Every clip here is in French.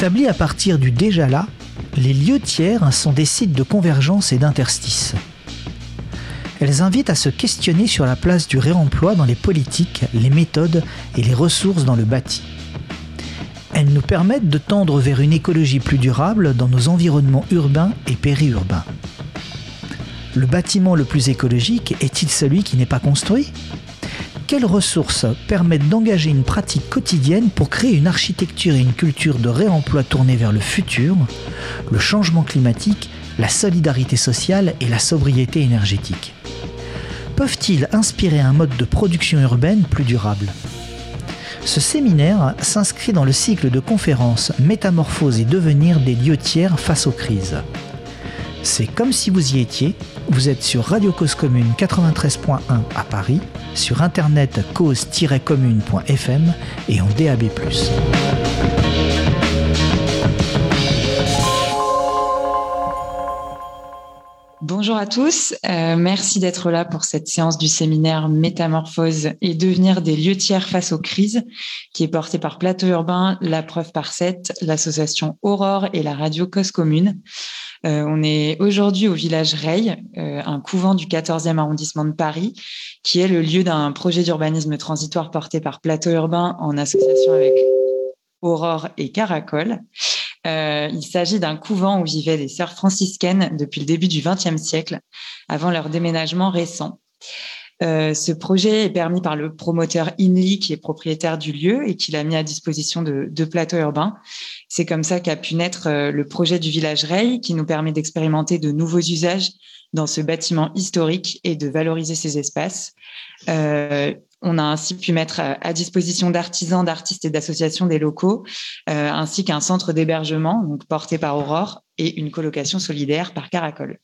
Établis à partir du déjà là, les lieux tiers sont des sites de convergence et d'interstice. Elles invitent à se questionner sur la place du réemploi dans les politiques, les méthodes et les ressources dans le bâti. Elles nous permettent de tendre vers une écologie plus durable dans nos environnements urbains et périurbains. Le bâtiment le plus écologique est-il celui qui n'est pas construit? Quelles ressources permettent d'engager une pratique quotidienne pour créer une architecture et une culture de réemploi tournée vers le futur, le changement climatique, la solidarité sociale et la sobriété énergétique? Peuvent-ils inspirer un mode de production urbaine plus durable? Ce séminaire s'inscrit dans le cycle de conférences Métamorphose et devenir des lieux tiers face aux crises. C'est comme si vous y étiez. Vous êtes sur Radio Cause Commune 93.1 à Paris, sur internet cause-commune.fm et en DAB+. Bonjour à tous, euh, merci d'être là pour cette séance du séminaire Métamorphose et devenir des lieux tiers face aux crises, qui est porté par Plateau Urbain, La Preuve par 7, l'association Aurore et la radio Cause Commune. Euh, on est aujourd'hui au village Reil, euh, un couvent du 14e arrondissement de Paris, qui est le lieu d'un projet d'urbanisme transitoire porté par Plateau Urbain en association avec Aurore et Caracol. Euh, il s'agit d'un couvent où vivaient les sœurs franciscaines depuis le début du XXe siècle, avant leur déménagement récent. Euh, ce projet est permis par le promoteur Inly, qui est propriétaire du lieu et qui l'a mis à disposition de, plateaux urbains. C'est comme ça qu'a pu naître euh, le projet du village Ray, qui nous permet d'expérimenter de nouveaux usages dans ce bâtiment historique et de valoriser ces espaces. Euh, on a ainsi pu mettre à disposition d'artisans, d'artistes et d'associations des locaux, euh, ainsi qu'un centre d'hébergement donc porté par Aurore et une colocation solidaire par Caracol.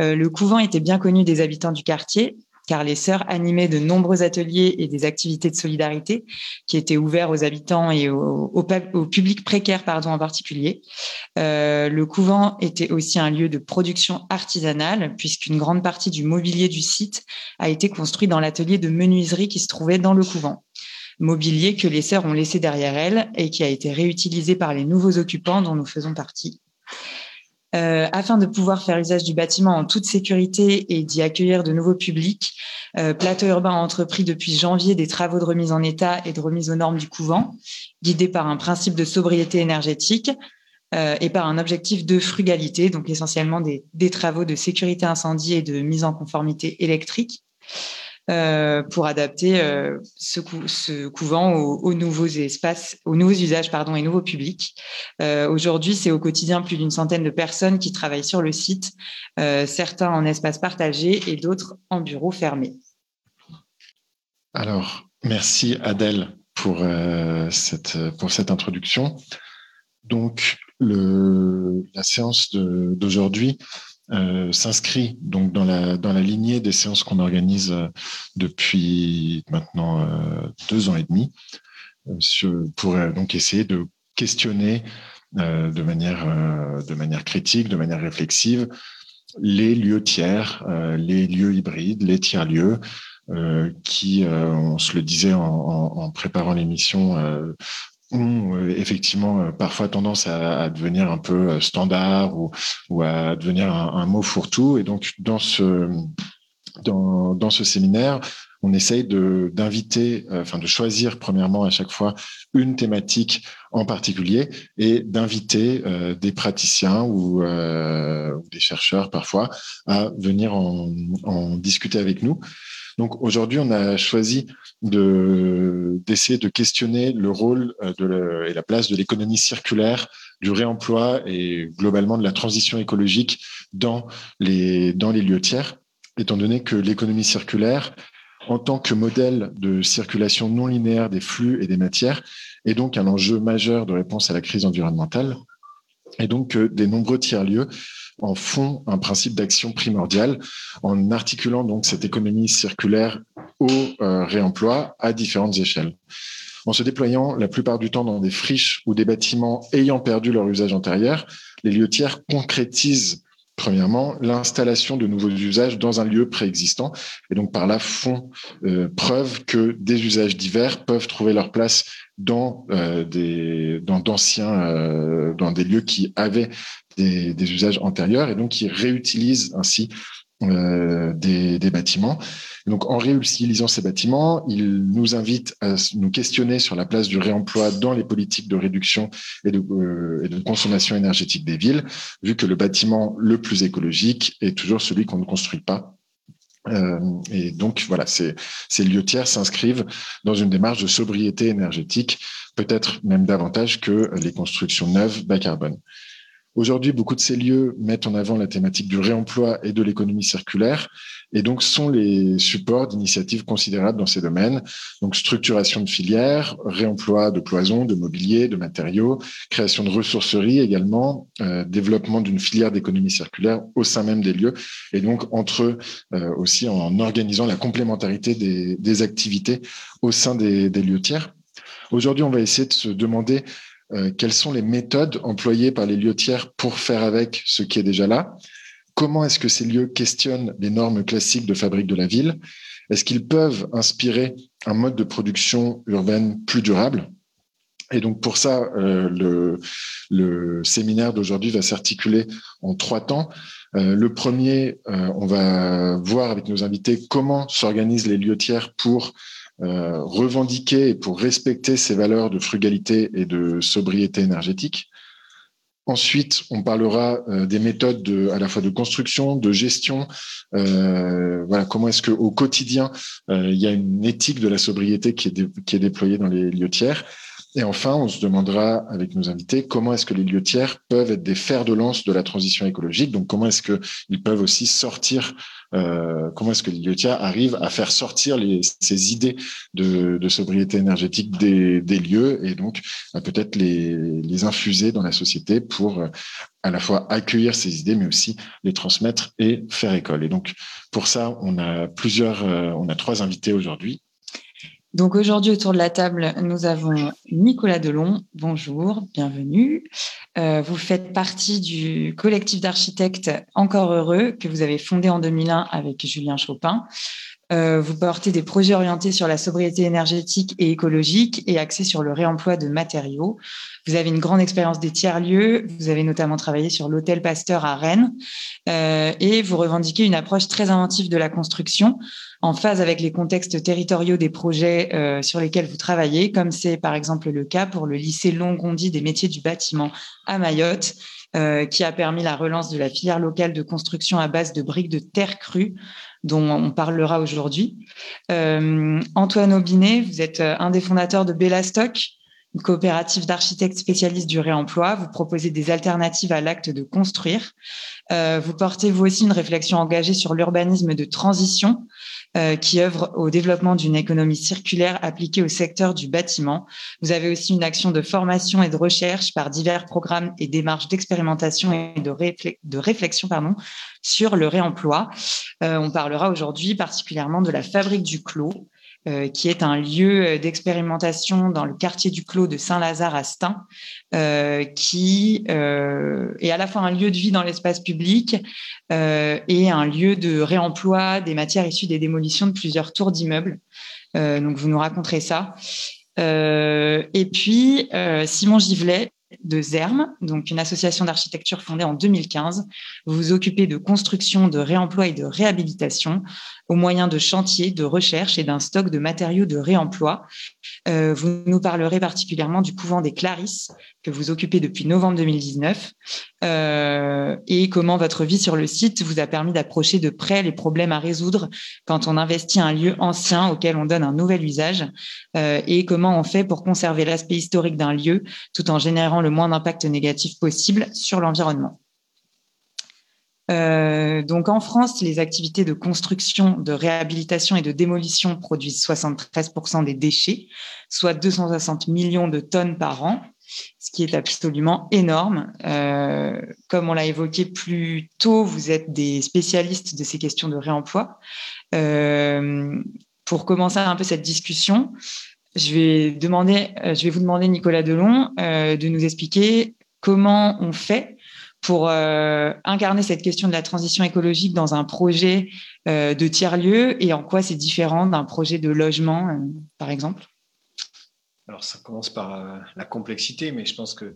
Euh, le couvent était bien connu des habitants du quartier car les sœurs animaient de nombreux ateliers et des activités de solidarité qui étaient ouverts aux habitants et au, public précaire pardon, en particulier. Euh, le couvent était aussi un lieu de production artisanale puisqu'une grande partie du mobilier du site a été construit dans l'atelier de menuiserie qui se trouvait dans le couvent mobilier que les sœurs ont laissé derrière elles et qui a été réutilisé par les nouveaux occupants dont nous faisons partie. Euh, afin de pouvoir faire usage du bâtiment en toute sécurité et d'y accueillir de nouveaux publics, euh, Plateau Urbain a entrepris depuis janvier des travaux de remise en état et de remise aux normes du couvent, guidés par un principe de sobriété énergétique euh, et par un objectif de frugalité, donc essentiellement des, des travaux de sécurité incendie et de mise en conformité électrique. Euh, pour adapter euh, ce, couvent aux, nouveaux espaces, aux nouveaux usages pardon, et nouveaux publics. Euh, aujourd'hui, c'est au quotidien plus d'une centaine de personnes qui travaillent sur le site, certains en espace partagé et d'autres en bureau fermé. Alors, merci Adèle pour, cette, introduction. Donc, la séance d'aujourd'hui euh, s'inscrit donc dans la, dans la lignée des séances qu'on organise euh, depuis maintenant euh, deux ans et demi pour donc essayer de questionner de, manière, de manière critique, de manière réflexive, les lieux tiers, les lieux hybrides, les tiers-lieux, qui, on se le disait en préparant l'émission, ont euh, effectivement euh, parfois tendance à, devenir un peu euh, standard ou, à devenir un, mot fourre-tout. Et donc, dans ce, dans, ce séminaire, on essaye d'inviter, enfin de choisir premièrement à chaque fois une thématique en particulier et d'inviter des praticiens ou, des chercheurs parfois à venir en, en discuter avec nous. Aujourd'hui, on a choisi d'essayer de questionner le rôle euh, et la place de l'économie circulaire, du réemploi et globalement de la transition écologique dans les, dans les lieux tiers, étant donné que l'économie circulaire, en tant que modèle de circulation non linéaire des flux et des matières, est donc un enjeu majeur de réponse à la crise environnementale. Et donc des nombreux tiers-lieux en font un principe d'action primordial en articulant donc cette économie circulaire au euh, réemploi à différentes échelles. En se déployant la plupart du temps dans des friches ou des bâtiments ayant perdu leur usage antérieur, les lieux tiers concrétisent Premièrement, l'installation de nouveaux usages dans un lieu préexistant, et donc par là font euh, preuve que des usages divers peuvent trouver leur place dans euh, des dans d'anciens dans des lieux qui avaient des, usages antérieurs et donc qui réutilisent ainsi euh, des, bâtiments. Donc, en réutilisant ces bâtiments, il nous invite à nous questionner sur la place du réemploi dans les politiques de réduction et de, euh, et de consommation énergétique des villes, vu que le bâtiment le plus écologique est toujours celui qu'on ne construit pas. Euh, et donc, voilà, ces, ces lieux tiers s'inscrivent dans une démarche de sobriété énergétique, peut-être même davantage que les constructions neuves bas carbone. Aujourd'hui, beaucoup de ces lieux mettent en avant la thématique du réemploi et de l'économie circulaire, et donc sont les supports d'initiatives considérables dans ces domaines. Donc, structuration de filières, réemploi de cloisons, de mobilier, de matériaux, création de ressourceries également, euh, développement d'une filière d'économie circulaire au sein même des lieux, et donc entre eux euh, aussi en organisant la complémentarité des, activités au sein des lieux tiers. Aujourd'hui, on va essayer de se demander euh, quelles sont les méthodes employées par les lieux tiers pour faire avec ce qui est déjà là? Comment est-ce que ces lieux questionnent les normes classiques de fabrique de la ville? Est-ce qu'ils peuvent inspirer un mode de production urbaine plus durable? Et donc pour ça, euh, le, séminaire d'aujourd'hui va s'articuler en trois temps. Euh, le premier, on va voir avec nos invités comment s'organisent les lieux tiers pour euh, revendiquer et pour respecter ces valeurs de frugalité et de sobriété énergétique. Ensuite, on parlera euh, des méthodes de, à la fois de construction, de gestion. Euh, voilà, comment est-ce qu'au quotidien, il y a une éthique de la sobriété qui est, qui est déployée dans les lieux tiers. Et enfin, on se demandera avec nos invités comment est-ce que les lieux tiers peuvent être des fers de lance de la transition écologique? Donc, comment est-ce qu'ils peuvent aussi sortir, euh, comment est-ce que les lieux tiers arrivent à faire sortir ces idées de, sobriété énergétique des, lieux et donc peut-être les, infuser dans la société pour euh, à la fois accueillir ces idées, mais aussi les transmettre et faire école. Et donc, pour ça, on a plusieurs, euh, on a trois invités aujourd'hui. Donc aujourd'hui autour de la table, nous avons Nicolas Delon. Bonjour, bienvenue. Euh, vous faites partie du collectif d'architectes Encore Heureux que vous avez fondé en 2001 avec Julien Chopin. Euh, vous portez des projets orientés sur la sobriété énergétique et écologique et axés sur le réemploi de matériaux. Vous avez une grande expérience des tiers-lieux. Vous avez notamment travaillé sur l'hôtel Pasteur à Rennes euh, et vous revendiquez une approche très inventive de la construction en phase avec les contextes territoriaux des projets euh, sur lesquels vous travaillez, comme c'est par exemple le cas pour le lycée Longondi des métiers du bâtiment à Mayotte, qui a permis la relance de la filière locale de construction à base de briques de terre crue dont on parlera aujourd'hui. Euh, Antoine Aubinet, vous êtes euh, un des fondateurs de Bellastock, une coopérative d'architectes spécialistes du réemploi. Vous proposez des alternatives à l'acte de construire. Euh, vous portez vous aussi une réflexion engagée sur l'urbanisme de transition euh, qui œuvre au développement d'une économie circulaire appliquée au secteur du bâtiment. Vous avez aussi une action de formation et de recherche par divers programmes et démarches d'expérimentation et de, réflexion pardon, sur le réemploi. Euh, on parlera aujourd'hui particulièrement de la fabrique du clos, euh, qui est un lieu d'expérimentation dans le quartier du Clos de Saint-Lazare à Stein, euh, qui euh, est à la fois un lieu de vie dans l'espace public euh, et un lieu de réemploi des matières issues des démolitions de plusieurs tours d'immeubles. Euh, donc, vous nous raconterez ça. et puis, Simon Givelet, de ZERM, donc une association d'architecture fondée en 2015. Vous vous occupez de construction, de réemploi et de réhabilitation au moyen de chantiers, de recherche et d'un stock de matériaux de réemploi. Euh, vous nous parlerez particulièrement du couvent des Clarisses que vous occupez depuis novembre 2019 euh, et comment votre vie sur le site vous a permis d'approcher de près les problèmes à résoudre quand on investit un lieu ancien auquel on donne un nouvel usage? Euh, et comment on fait pour conserver l'aspect historique d'un lieu tout en générant le moins d'impact négatif possible sur l'environnement? Euh, donc en France, les activités de construction, de réhabilitation et de démolition produisent 73% des déchets, soit 260 millions de tonnes par an, ce qui est absolument énorme. Euh, comme on l'a évoqué plus tôt, vous êtes des spécialistes de ces questions de réemploi. Euh, pour commencer un peu cette discussion, je vais, vais vous demander, Nicolas Delon, de nous expliquer comment on fait pour incarner cette question de la transition écologique dans un projet de tiers-lieu et en quoi c'est différent d'un projet de logement, par exemple Alors, ça commence par la complexité, mais je pense que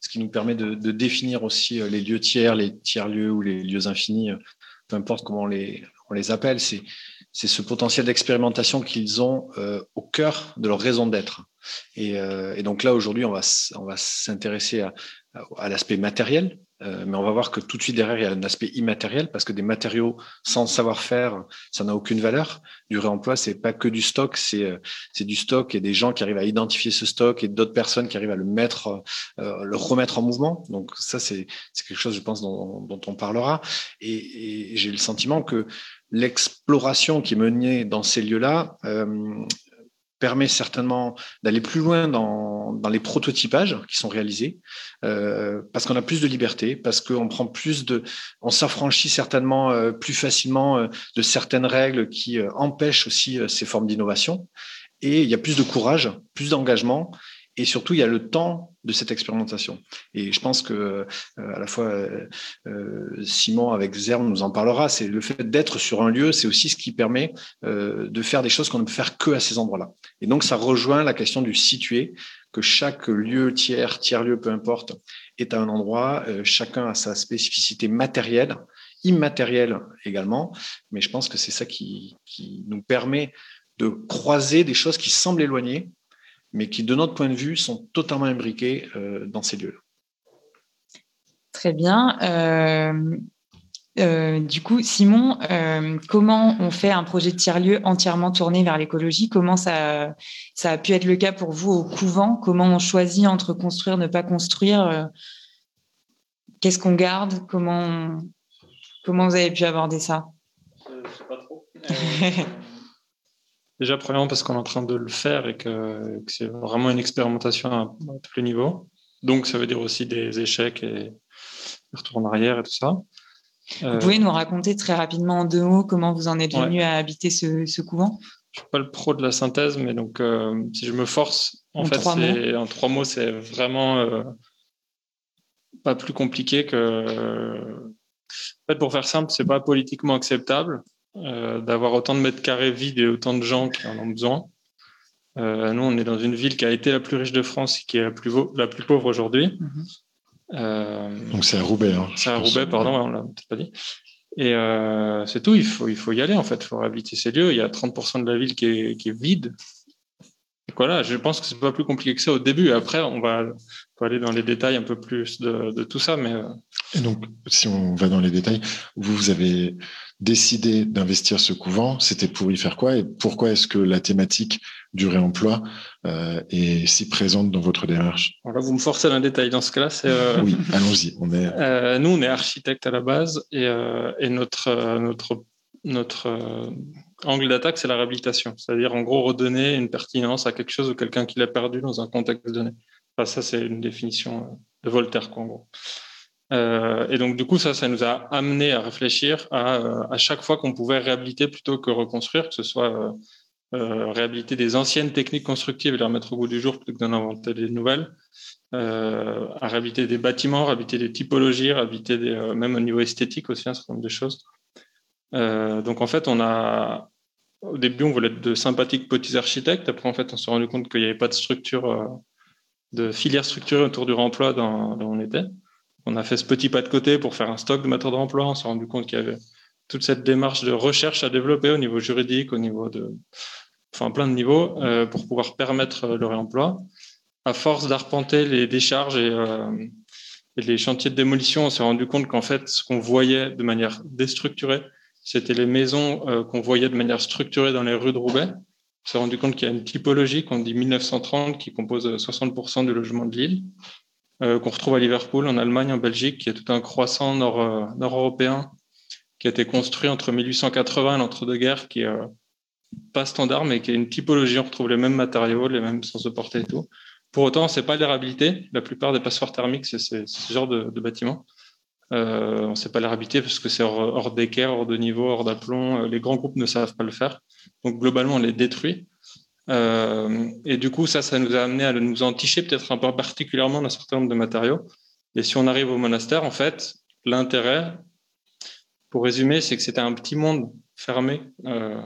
ce qui nous permet de, définir aussi les lieux tiers, les tiers-lieux ou les lieux infinis, peu importe comment on les, appelle, c'est ce potentiel d'expérimentation qu'ils ont au cœur de leur raison d'être. Euh, et, donc là, aujourd'hui, on va, on va s'intéresser à l'aspect matériel, euh, mais on va voir que tout de suite derrière, il y a un aspect immatériel parce que des matériaux sans savoir-faire, ça n'a aucune valeur. Du réemploi, c'est pas que du stock, c'est euh, c'est du stock et des gens qui arrivent à identifier ce stock et d'autres personnes qui arrivent à le mettre, le remettre en mouvement. Donc ça, c'est c'est quelque chose, je pense, dont, dont on parlera. Et, et j'ai le sentiment que l'exploration qui est menée dans ces lieux-là permet certainement d'aller plus loin dans, les prototypages qui sont réalisés, euh, parce qu'on a plus de liberté, parce qu'on prend plus de, on s'affranchit certainement euh, plus facilement euh, de certaines règles qui empêchent aussi ces formes d'innovation, et il y a plus de courage, plus d'engagement, et surtout il y a le temps de cette expérimentation. Et je pense que euh, à la fois euh, euh, Simon avec Zerm nous en parlera, c'est le fait d'être sur un lieu, c'est aussi ce qui permet de faire des choses qu'on ne peut faire que à ces endroits-là. Et donc ça rejoint la question du situé, que chaque lieu tiers, tiers-lieu, peu importe, est à un endroit, chacun a sa spécificité matérielle, immatérielle également, mais je pense que c'est ça qui nous permet de croiser des choses qui semblent éloignées, mais qui, de notre point de vue, sont totalement imbriqués euh, dans ces lieux-là. Très bien. Euh, euh, du coup, Simon, comment on fait un projet de tiers-lieu entièrement tourné vers l'écologie? Comment ça, ça a pu être le cas pour vous au couvent? Comment on choisit entre construire, ne pas construire? Qu'est-ce qu'on garde? Comment, comment vous avez pu aborder ça? Je ne sais pas trop. Déjà, premièrement, parce qu'on est en train de le faire et que, c'est vraiment une expérimentation à, tous les niveaux. Donc, ça veut dire aussi des échecs et retours en arrière et tout ça. Vous pouvez nous raconter très rapidement en deux mots comment vous en êtes venu à habiter ce, couvent? Je ne suis pas le pro de la synthèse, mais donc euh, si je me force, en, fait, en trois mots, c'est vraiment euh, pas plus compliqué que. En fait, pour faire simple, c'est pas politiquement acceptable euh, d'avoir autant de mètres carrés vides et autant de gens qui en ont besoin. Euh, nous, on est dans une ville qui a été la plus riche de France et qui est la plus, la plus pauvre aujourd'hui. Mhm. Euh, Donc c'est à Roubaix. Hein, c'est à Roubaix, pardon, on l'a peut-être pas dit. Et c'est tout, il faut, il faut y aller en fait, il faut réhabiliter ces lieux. Il y a 30% de la ville qui est, qui est vide. Voilà, je pense que c'est pas plus compliqué que ça au début. Après, on va, aller dans les détails un peu plus de, de tout ça. Mais... Et donc, si on va dans les détails, vous, vous avez décider d'investir ce couvent, c'était pour y faire quoi et pourquoi est-ce que la thématique du réemploi euh, est si présente dans votre démarche? Alors Vous me forcez d'un détail dans ce cas-là. C'est, euh, Oui, allons-y. On est... Euh, nous, on est architecte à la base et, et notre, notre, notre angle d'attaque, c'est la réhabilitation. C'est-à-dire, en gros, redonner une pertinence à quelque chose ou quelqu'un qui l'a perdu dans un contexte donné. Enfin, ça, c'est une définition de Voltaire, quoi, en gros. Euh, et donc, du coup, ça, ça nous a amené à réfléchir à, euh, chaque fois qu'on pouvait réhabiliter plutôt que reconstruire, que ce soit euh, réhabiliter des anciennes techniques constructives et les remettre au goût du jour plutôt que d'en inventer des nouvelles, à réhabiliter des bâtiments, réhabiliter des typologies, réhabiliter même au niveau esthétique aussi, un certain nombre de choses. donc, en fait, au début, on voulait être de sympathiques petits architectes. Après, en fait, on s'est rendu compte qu'il n'y avait pas de structure, de filière structurée autour du remploi dans où on était on a fait ce petit pas de côté pour faire un stock de matériaux d'emploi. On s'est rendu compte qu'il y avait toute cette démarche de recherche à développer au niveau juridique, au niveau de, enfin plein de niveaux, euh, pour pouvoir permettre le réemploi. À force d'arpenter les décharges euh, et, les chantiers de démolition, on s'est rendu compte qu'en fait, ce qu'on voyait de manière déstructurée, c'était les maisons euh, qu'on voyait de manière structurée dans les rues de Roubaix. On s'est rendu compte qu'il y a une typologie qu'on dit 1930 qui compose 60% du logement de l'île. Euh, qu'on retrouve à Liverpool, en Allemagne, en Belgique, qui est tout un croissant euh, nord-européen qui a été construit entre 1880 et l'entre-deux-guerres, qui est euh, pas standard, mais qui est une typologie. On retrouve les mêmes matériaux, les mêmes sens de portée et tout. Pour autant, c'est pas les réhabiliter. La plupart des passoires thermiques, c'est ce genre de. Euh, on ne sait pas les réhabiliter parce que c'est hors, hors d'équerre, hors de niveau, hors d'aplomb. Les grands groupes ne savent pas le faire. Donc globalement, on les détruit. Euh, et du coup, ça, ça nous a amené à nous enticher peut-être un peu particulièrement d'un certain nombre de matériaux. Et si on arrive au monastère, en fait, l'intérêt, pour résumer, c'est que c'était un petit monde fermé, euh,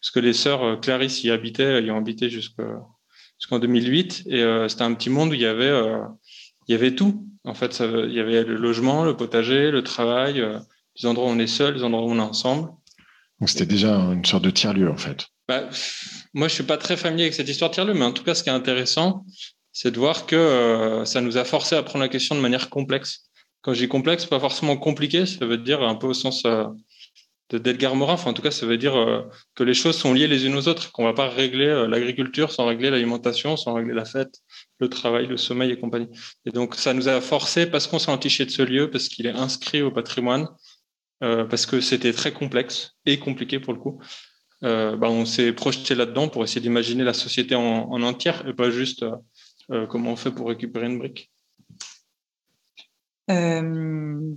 parce que les sœurs Clarisse y habitaient, y ont habité jusqu'en 2008, et c'était un petit monde où il y avait, il y avait tout. En fait, il y avait le logement, le potager, le travail, les endroits où on est seul, les endroits où on est ensemble. Donc c'était déjà une sorte de tiers-lieu, en fait. Bah, moi, je suis pas très familier avec cette histoire de tiers-lieu, mais en tout cas, ce qui est intéressant, c'est de voir que euh, ça nous a forcé à prendre la question de manière complexe. Quand je dis complexe, pas forcément compliqué, ça veut dire un peu au sens euh, de d'Edgar Morin. Enfin, en tout cas, ça veut dire euh, que les choses sont liées les unes aux autres, qu'on va pas régler l'agriculture sans régler l'alimentation, sans régler la fête, le travail, le sommeil et compagnie. Et donc, ça nous a forcé, parce qu'on s'est entiché de ce lieu, parce qu'il est inscrit au patrimoine, parce que c'était très complexe et compliqué pour le coup. Bah, on s'est projeté là-dedans pour essayer d'imaginer la société en, en, entière et pas juste euh, comment on fait pour récupérer une brique euh,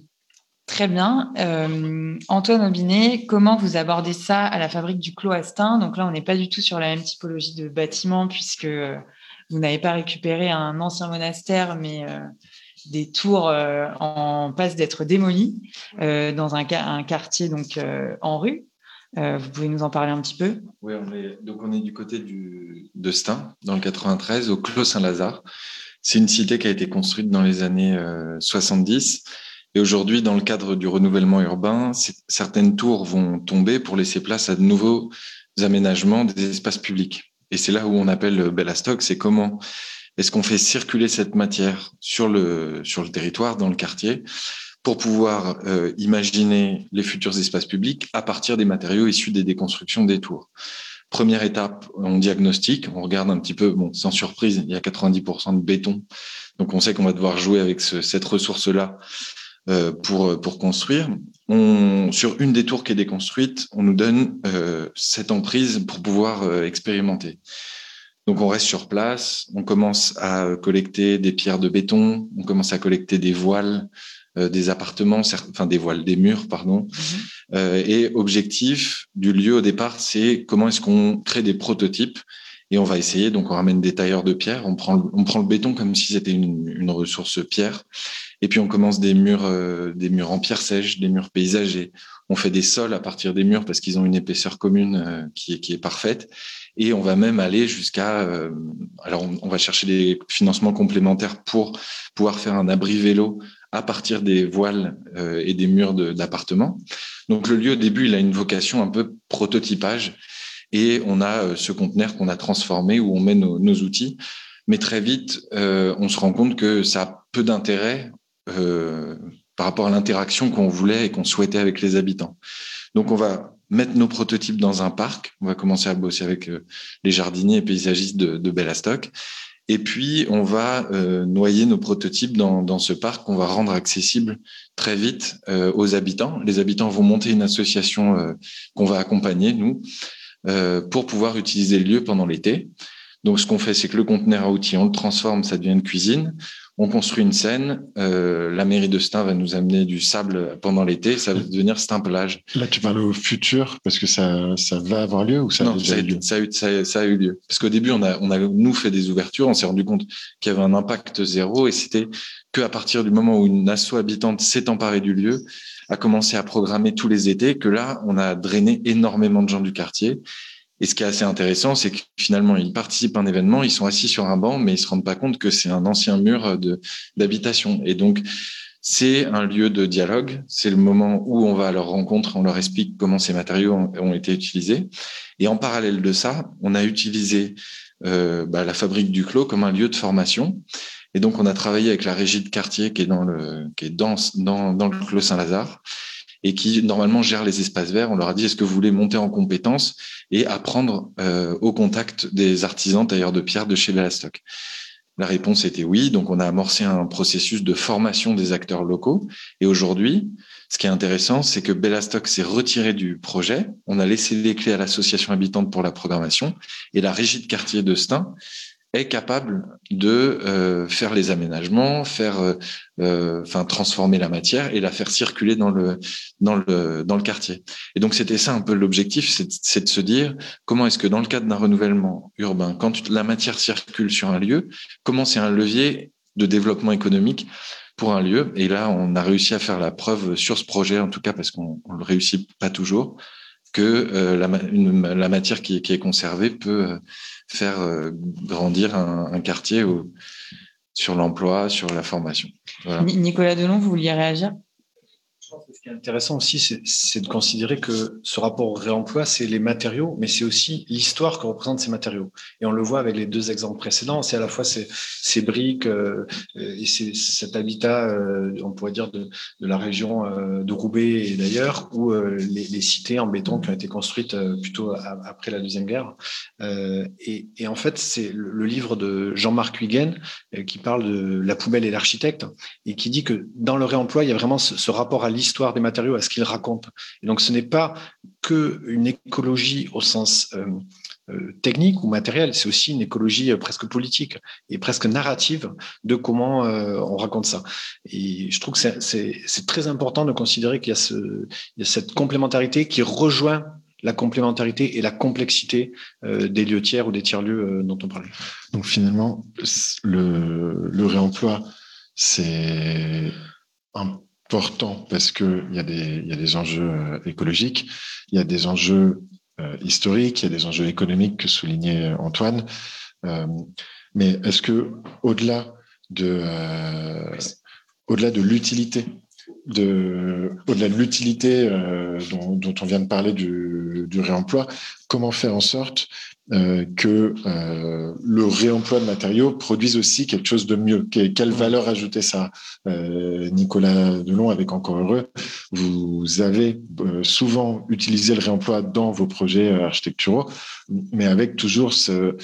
Très bien. Euh, Antoine Aubinet, comment vous abordez ça à la fabrique du Clos Donc là, on n'est pas du tout sur la même typologie de bâtiment puisque vous n'avez pas récupéré un ancien monastère, mais des tours en passe d'être démolies dans un, un, quartier donc en rue. Euh, vous pouvez nous en parler un petit peu? Oui, on est, donc on est du côté de Stein, dans le 93, au Clos Saint-Lazare. C'est une cité qui a été construite dans les années 70. Euh, Et aujourd'hui, dans le cadre du renouvellement urbain, certaines tours vont tomber pour laisser place à de nouveaux aménagements des espaces publics. Et c'est là où on appelle Bellastock, c'est comment est-ce qu'on fait circuler cette matière sur le, sur le territoire, dans le quartier, pour pouvoir euh, imaginer les futurs espaces publics à partir des matériaux issus des déconstructions des tours. Première étape, on diagnostique, on regarde un petit peu, bon, sans surprise, il y a 90% de béton, donc on sait qu'on va devoir jouer avec ce, cette ressource-là euh, pour, pour construire. On, sur une des tours qui est déconstruite, on nous donne euh, cette emprise pour pouvoir expérimenter. Donc on reste sur place, on commence à collecter des pierres de béton, on commence à collecter des voiles, des appartements, enfin des voiles, des murs, pardon. Mhm. Euh, et objectif du lieu au départ, c'est comment est-ce qu'on crée des prototypes et on va essayer. Donc on ramène des tailleurs de pierre, on prend le, on prend le béton comme si c'était une, une, ressource pierre, et puis on commence des murs, euh, des murs en pierre sèche, des murs paysagers. On fait des sols à partir des murs parce qu'ils ont une épaisseur commune qui, est, qui est parfaite. Et on va même aller jusqu'à, alors on, on, va chercher des financements complémentaires pour pouvoir faire un abri vélo à partir des voiles euh, et des murs d'appartements. Donc le lieu au début, il a une vocation un peu prototypage et on a euh, ce conteneur qu'on a transformé où on met nos, outils. Mais très vite, euh, on se rend compte que ça a peu d'intérêt par rapport à l'interaction qu'on voulait et qu'on souhaitait avec les habitants. Donc on va mettre nos prototypes dans un parc. On va commencer à bosser avec les jardiniers et paysagistes de, de Bellastock. Et puis, on va euh, noyer nos prototypes dans, ce parc qu'on va rendre accessible très vite euh, aux habitants. Les habitants vont monter une association euh, qu'on va accompagner, nous, pour pouvoir utiliser le lieu pendant l'été. Donc, ce qu'on fait, c'est que le conteneur à outils, on le transforme, ça devient une cuisine on construit une scène. Euh, la mairie de Stein va nous amener du sable pendant l'été. Ça va devenir Stein plage. Là, tu parles au futur parce que ça, ça va avoir lieu ou ça non, a déjà ça, eu lieu? ça, a eu, ça, ça, a eu lieu. Parce qu'au début, on a, on a nous fait des ouvertures. On s'est rendu compte qu'il y avait un impact zéro et c'était que à partir du moment où une asso habitante s'est emparée du lieu, a commencé à programmer tous les étés, que là, on a drainé énormément de gens du quartier et ce qui est assez intéressant, c'est que finalement, ils participent à un événement, ils sont assis sur un banc, mais ils se rendent pas compte que c'est un ancien mur de d'habitation. Et donc, c'est un lieu de dialogue. C'est le moment où on va à leur rencontre, on leur explique comment ces matériaux ont, été utilisés. Et en parallèle de ça, on a utilisé euh, bah, la fabrique du clos comme un lieu de formation. Et donc, on a travaillé avec la régie de quartier qui est dans le qui est dans dans, dans le clos Saint-Lazare et qui normalement gère les espaces verts. On leur a dit est-ce que vous voulez monter en compétences et apprendre euh, au contact des artisans tailleurs de pierre de chez Bellastock La réponse était oui. Donc on a amorcé un processus de formation des acteurs locaux. Et aujourd'hui, ce qui est intéressant, c'est que Bellastock s'est retiré du projet. On a laissé les clés à l'association habitante pour la programmation et la régie de quartier de Stein est capable de euh, faire les aménagements, faire, euh, euh, enfin transformer la matière et la faire circuler dans le quartier. Et donc c'était ça un peu l'objectif, c'est de se dire comment est-ce que dans le cadre d'un renouvellement urbain, quand la matière circule sur un lieu, comment c'est un levier de développement économique pour un lieu? Et là, on a réussi à faire la preuve sur ce projet, en tout cas parce qu'on ne le réussit pas toujours, que euh, la, la, matière qui, qui, est conservée peut euh, faire euh, grandir un, un quartier sur l'emploi, sur la formation. Voilà. Nicolas Delon, vous vouliez réagir? Ce qui est intéressant aussi, c'est de considérer que ce rapport au réemploi, c'est les matériaux, mais c'est aussi l'histoire que représentent ces matériaux. Et on le voit avec les deux exemples précédents, c'est à la fois ces, briques euh, et cet habitat, euh, on pourrait dire, de, de la région euh, de Roubaix et d'ailleurs, ou euh, les, cités en béton qui ont été construites euh, plutôt après la Deuxième Guerre. Euh, et, en fait, c'est le, livre de Jean-Marc Huygen qui parle de la poubelle et l'architecte et qui dit que dans le réemploi, il y a vraiment ce, rapport à l'histoire des matériaux, à ce qu'ils racontent. Et donc, ce n'est pas que une écologie au sens euh, euh, technique ou matériel, c'est aussi une écologie euh, presque politique et presque narrative de comment on raconte ça. Et je trouve que c'est très important de considérer qu'il y, a cette complémentarité qui rejoint la complémentarité et la complexité des lieux tiers ou des tiers-lieux dont on parlait. Donc finalement, le, le réemploi, c'est un parce qu'il y, a des, y a des enjeux euh, écologiques, il y a des enjeux euh, historiques, il y a des enjeux économiques que soulignait euh, Antoine. Mais est-ce que au-delà de au-delà de l'utilité de au-delà de l'utilité dont, dont, on vient de parler du, du réemploi, comment faire en sorte euh, que euh, le réemploi de matériaux produise aussi quelque chose de mieux. Quelle valeur ajouter ça? Euh, Nicolas Delon, avec Encore Heureux, vous avez euh, souvent utilisé le réemploi dans vos projets architecturaux, mais avec toujours ce,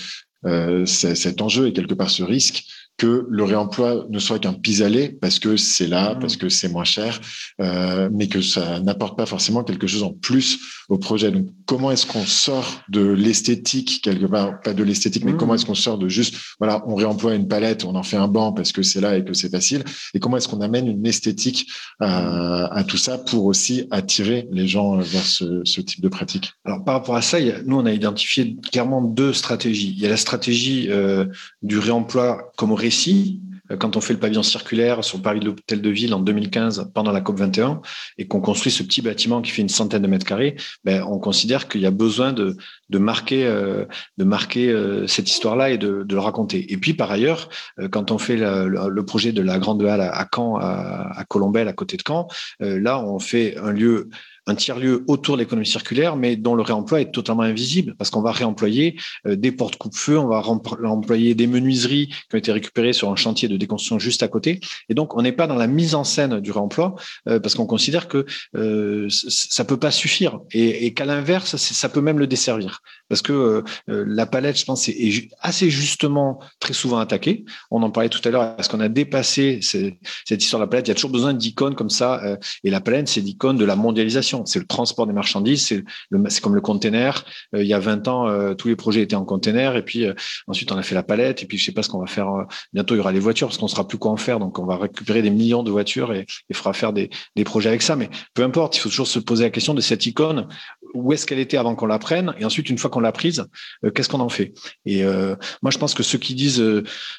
euh, cet enjeu et quelque part ce risque que le réemploi ne soit qu'un pis-aller parce que c'est là, mmh. parce que c'est moins cher, euh, mais que ça n'apporte pas forcément quelque chose en plus au projet. Donc, comment est-ce qu'on sort de l'esthétique quelque part, pas de l'esthétique, mais comment est-ce qu'on sort de juste, voilà, on réemploie une palette, on en fait un banc parce que c'est là et que c'est facile, et comment est-ce qu'on amène une esthétique à, à, tout ça pour aussi attirer les gens vers ce, ce, type de pratique? Alors, par rapport à ça, il y a, nous, on a identifié clairement deux stratégies. Il y a la stratégie euh, du réemploi comme récit euh, quand on fait le pavillon circulaire sur Paris de l'Hôtel de Ville en 2015 pendant la COP 21 et qu'on construit ce petit bâtiment qui fait une centaine de mètres carrés, ben, on considère qu'il y a besoin de, marquer, euh, euh, cette histoire-là et de, le raconter. Et puis par ailleurs, quand on fait le, le, projet de la Grande Halle à, Caen, à, à Colombelle, à côté de Caen, là on fait un lieu un tiers-lieu autour de l'économie circulaire, mais dont le réemploi est totalement invisible, parce qu'on va réemployer euh, des portes coupe-feu, on va réemployer des menuiseries qui ont été récupérées sur un chantier de déconstruction juste à côté. Et donc, on n'est pas dans la mise en scène du réemploi, euh, parce qu'on considère que euh, ça peut pas suffire, et, qu'à l'inverse, ça peut même le desservir, parce que euh, la palette, je pense, est assez justement très souvent attaquée. On en parlait tout à l'heure, est-ce qu'on a dépassé cette histoire de la palette? Il y a toujours besoin d'icônes comme ça, et la palette, c'est l'icône de la mondialisation c'est le transport des marchandises, c'est comme le container. Euh, il y a 20 ans, euh, tous les projets étaient en container, et puis euh, ensuite on a fait la palette, et puis je sais pas ce qu'on va faire. bientôt, il y aura les voitures parce qu'on sera plus quoi en faire, donc on va récupérer des millions de voitures et il faudra faire des, projets avec ça. Mais peu importe, il faut toujours se poser la question de cette icône où est-ce qu'elle était avant qu'on la prenne? Et ensuite une fois qu'on l'a prise qu'est-ce qu'on en fait? Et moi je pense que ceux qui disent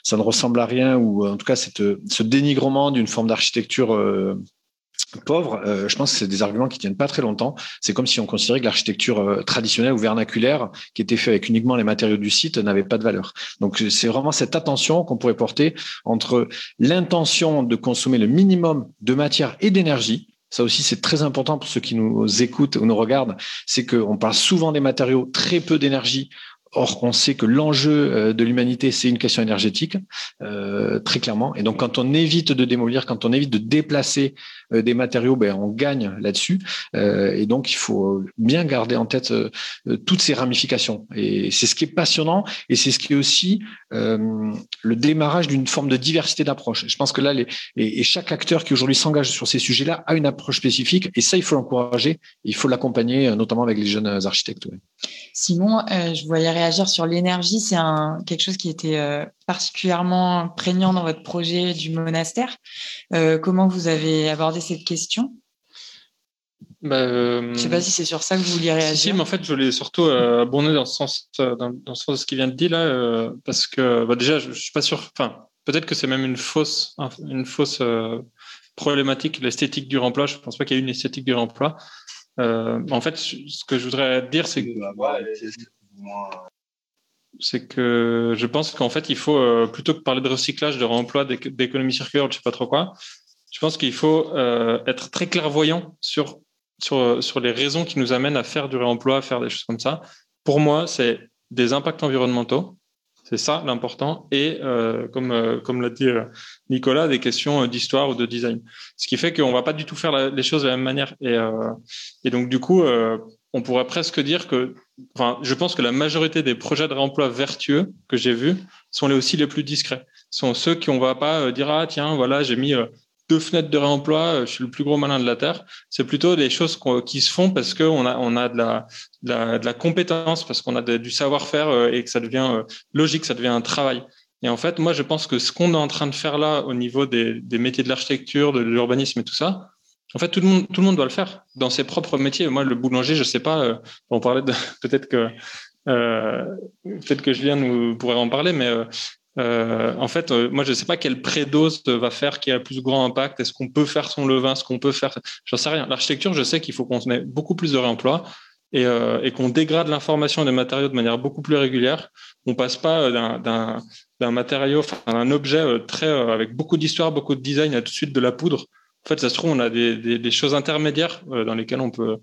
ça ne ressemble à rien ou en tout cas ce dénigrement d'une forme d'architecture pauvre, euh, je pense que c'est des arguments qui tiennent pas très longtemps. C'est comme si on considérait que l'architecture euh, traditionnelle ou vernaculaire, qui était faite avec uniquement les matériaux du site, n'avait pas de valeur. Donc c'est vraiment cette attention qu'on pourrait porter entre l'intention de consommer le minimum de matière et d'énergie. Ça aussi, c'est très important pour ceux qui nous écoutent ou nous regardent. C'est qu'on parle souvent des matériaux, très peu d'énergie. Or, on sait que l'enjeu euh, de l'humanité, c'est une question énergétique, euh, très clairement. Et donc, quand on évite de démolir, quand on évite de déplacer euh, des matériaux, ben, on gagne là-dessus. Et donc, il faut bien garder en tête toutes ces ramifications. Et c'est ce qui est passionnant et c'est ce qui est aussi le démarrage d'une forme de diversité d'approche. Je pense que là, et, chaque acteur qui aujourd'hui s'engage sur ces sujets-là a une approche spécifique. Et ça, il faut l'encourager. Il faut l'accompagner, notamment avec les jeunes architectes. Simon, je voyais réagir sur l'énergie. C'est un, quelque chose qui était particulièrement prégnant dans votre projet du monastère. Euh, comment vous avez abordé cette question? Bah, euh, Je ne sais pas si c'est sur ça que vous vouliez réagir. Si, mais en fait, je voulais surtout euh, abonder dans ce sens, euh, dans, dans, ce sens de ce qu'il vient de dire là, euh, parce que bah, déjà, je, je suis pas sûr. Enfin, peut-être que c'est même une fausse, une fausse problématique, l'esthétique du remploi. Je ne pense pas qu'il y ait une esthétique du remploi. en fait, ce que je voudrais dire, c'est que c'est que je pense qu'en fait, il faut, euh, plutôt que parler de recyclage, de réemploi, d'économie circulaire, je sais pas trop quoi, je pense qu'il faut euh, être très clairvoyant sur, sur, sur les raisons qui nous amènent à faire du réemploi, à faire des choses comme ça. Pour moi, c'est des impacts environnementaux. C'est ça l'important. Et euh, comme, comme l'a dit Nicolas, des questions d'histoire ou de design. Ce qui fait qu'on va pas du tout faire les choses de la même manière. Et, et donc, du coup, on pourrait presque dire que, enfin, je pense que la majorité des projets de réemploi vertueux que j'ai vus sont les aussi les plus discrets. sont ceux qui on va pas euh, dire ah tiens voilà j'ai mis euh, deux fenêtres de réemploi, euh, je suis le plus gros malin de la terre. C'est plutôt des choses qui se font parce qu'on a on a de la de la, compétence, parce qu'on a du savoir-faire et que ça devient logique, ça devient un travail. Et en fait, moi, je pense que ce qu'on est en train de faire là au niveau des métiers de l'architecture, de l'urbanisme et tout ça, en fait, tout le monde, tout le monde doit le faire dans ses propres métiers. Moi, le boulanger, je sais pas. Euh, de peut-être que euh, peut-être que Julien nous pourrait en parler, mais euh, en fait, moi, je ne sais pas quelle prédose va faire qui a le plus grand impact. Est-ce qu'on peut faire son levain, ce qu'on peut faire J'en sais rien. L'architecture, je sais qu'il faut qu'on ait beaucoup plus de réemploi et, et qu'on dégrade l'information des matériaux de manière beaucoup plus régulière. On passe pas d'un matériau, d'un objet très avec beaucoup d'histoire, beaucoup de design à tout de suite de la poudre en fait, ça se trouve, on a des, choses intermédiaires euh, dans lesquelles on peut,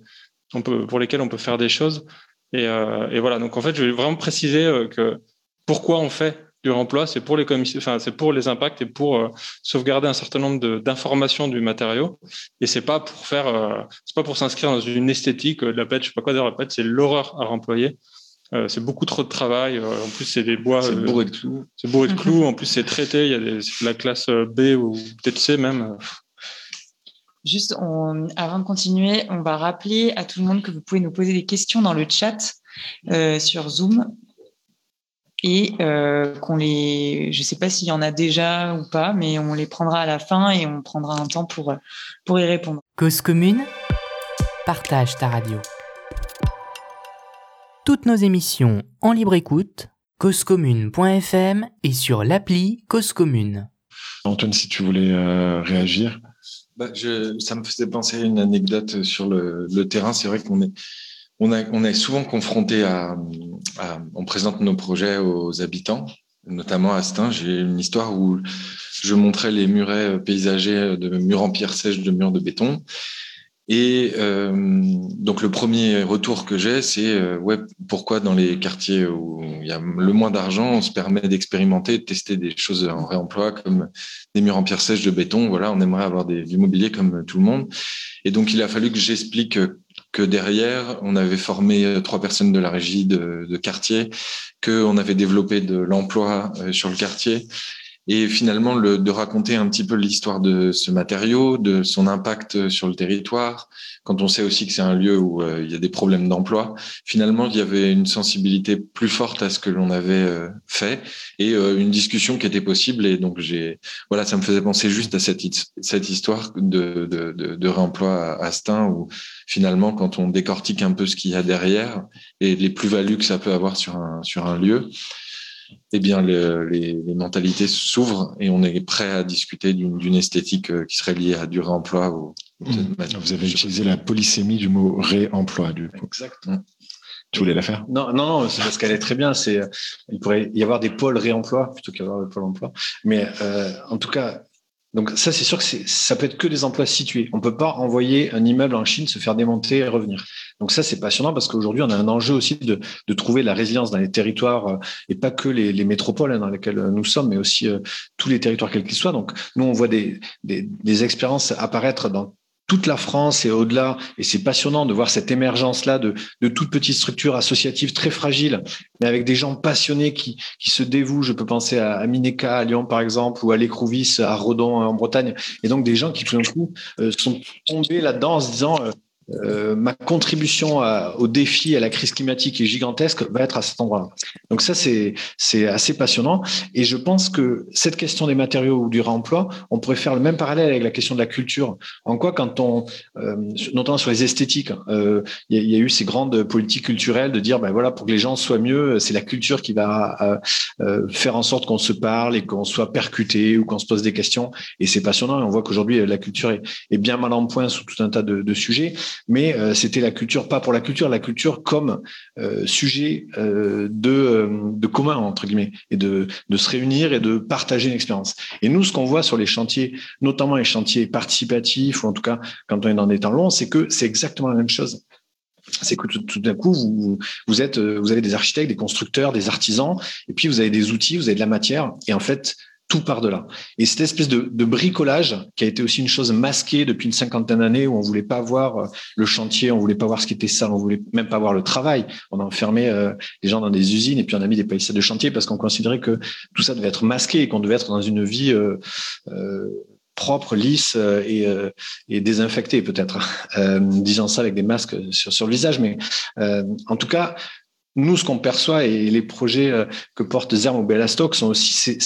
on peut, pour lesquelles on peut faire des choses. Et, euh, voilà. Donc, en fait, je vais vraiment préciser euh, que pourquoi on fait du remploi, c'est pour les enfin, c'est pour les impacts et pour sauvegarder un certain nombre d'informations du matériau. Et c'est pas pour faire, c'est pas pour s'inscrire dans une esthétique de la pète, je sais pas quoi dire, la pète, c'est l'horreur à remployer. c'est beaucoup trop de travail. en plus, c'est des bois. C'est bourré de clous. C'est bourré de clous. En plus, c'est traité. Il y a des, la classe B ou peut-être C même. Juste, avant de continuer, on va rappeler à tout le monde que vous pouvez nous poser des questions dans le chat euh, sur Zoom et euh, qu'on les, je sais pas s'il y en a déjà ou pas, mais on les prendra à la fin et on prendra un temps pour pour y répondre. Cause commune, partage ta radio. Toutes nos émissions en libre écoute, causecommune.fm et sur l'appli Cause Commune. Antoine, si tu voulais euh, réagir. Bah, ça me faisait penser à une anecdote sur le, terrain. C'est vrai qu'on est, on, est souvent confronté à, à, On présente nos projets aux habitants, notamment à Stein. J'ai une histoire où je montrais les murets paysagers de murs en pierre sèche, de murs de béton. Et euh, donc le premier retour que j'ai, c'est euh, ouais, pourquoi dans les quartiers où il y a le moins d'argent, on se permet d'expérimenter, de tester des choses en réemploi comme des murs en pierre sèche de béton. Voilà, on aimerait avoir des, du mobilier comme tout le monde. Et donc il a fallu que j'explique que derrière, on avait formé trois personnes de la régie de, de quartier, que on avait développé de l'emploi euh, sur le quartier et finalement le, de raconter un petit peu l'histoire de ce matériau, de son impact sur le territoire. Quand on sait aussi que c'est un lieu où euh, il y a des problèmes d'emploi, finalement il y avait une sensibilité plus forte à ce que l'on avait euh, fait et euh, une discussion qui était possible. Et donc j'ai voilà, ça me faisait penser juste à cette cette histoire de de, de, de réemploi à Astin où finalement quand on décortique un peu ce qu'il y a derrière et les plus-values que ça peut avoir sur un sur un lieu eh bien, les, mentalités s'ouvrent et on est prêt à discuter d'une esthétique euh, qui serait liée à du réemploi. Mmh. Vous avez utilisé la polysémie du mot réemploi, du coup. Exactement. Tu voulais la faire? Non, non, non, c'est parce qu'elle est très bien. C'est, il pourrait y avoir des pôles réemploi plutôt qu'avoir le pôle emploi. Mais euh, en tout cas, donc ça, c'est sûr que ça peut être que des emplois situés. On peut pas envoyer un immeuble en Chine se faire démonter et revenir. Donc ça, c'est passionnant parce qu'aujourd'hui, on a un enjeu aussi de, trouver la résilience dans les territoires euh, et pas que les, les métropoles hein, dans lesquelles nous sommes, mais aussi euh, tous les territoires quels qu'ils soient. Donc nous, on voit des expériences apparaître dans toute la France et au-delà. Et c'est passionnant de voir cette émergence-là de, de toutes petites structures associatives très fragiles, mais avec des gens passionnés qui, se dévouent. Je peux penser à, à Mineka à Lyon, par exemple, ou à l'Écrouvis à Redon en Bretagne. Et donc des gens qui, tout d'un coup, euh, sont tombés là-dedans en se disant, euh, euh, ma contribution au défi, à la crise climatique est gigantesque, va être à cet endroit-là. Donc ça, c'est assez passionnant. Et je pense que cette question des matériaux ou du réemploi, on pourrait faire le même parallèle avec la question de la culture. En quoi, quand on, euh, notamment sur les esthétiques, euh, il y, a eu ces grandes politiques culturelles de dire, ben voilà, pour que les gens soient mieux, c'est la culture qui va faire en sorte qu'on se parle et qu'on soit percuté ou qu'on se pose des questions. Et c'est passionnant. Et on voit qu'aujourd'hui, la culture est, est, bien mal en point sous tout un tas de, de sujets mais euh, c'était la culture, pas pour la culture, la culture comme euh, sujet euh, de, de commun, entre guillemets, et de, de se réunir et de partager une expérience. Et nous, ce qu'on voit sur les chantiers, notamment les chantiers participatifs, ou en tout cas quand on est dans des temps longs, c'est que c'est exactement la même chose c'est que tout, d'un coup, vous, vous êtes, vous avez des architectes, des constructeurs, des artisans, et puis vous avez des outils, vous avez de la matière, et en fait, tout par delà. Et cette espèce de, bricolage qui a été aussi une chose masquée depuis une cinquantaine d'années où on voulait pas voir euh, le chantier, on voulait pas voir ce qui était sale, on voulait même pas voir le travail. On a enfermé euh, les gens dans des usines et puis on a mis des palissades de chantier parce qu'on considérait que tout ça devait être masqué et qu'on devait être dans une vie euh, propre, lisse et, et désinfectée peut-être, disant ça avec des masques sur, sur le visage. Mais en tout cas, nous, ce qu'on perçoit et les projets que porte Zerm ou Bellastock sont aussi ces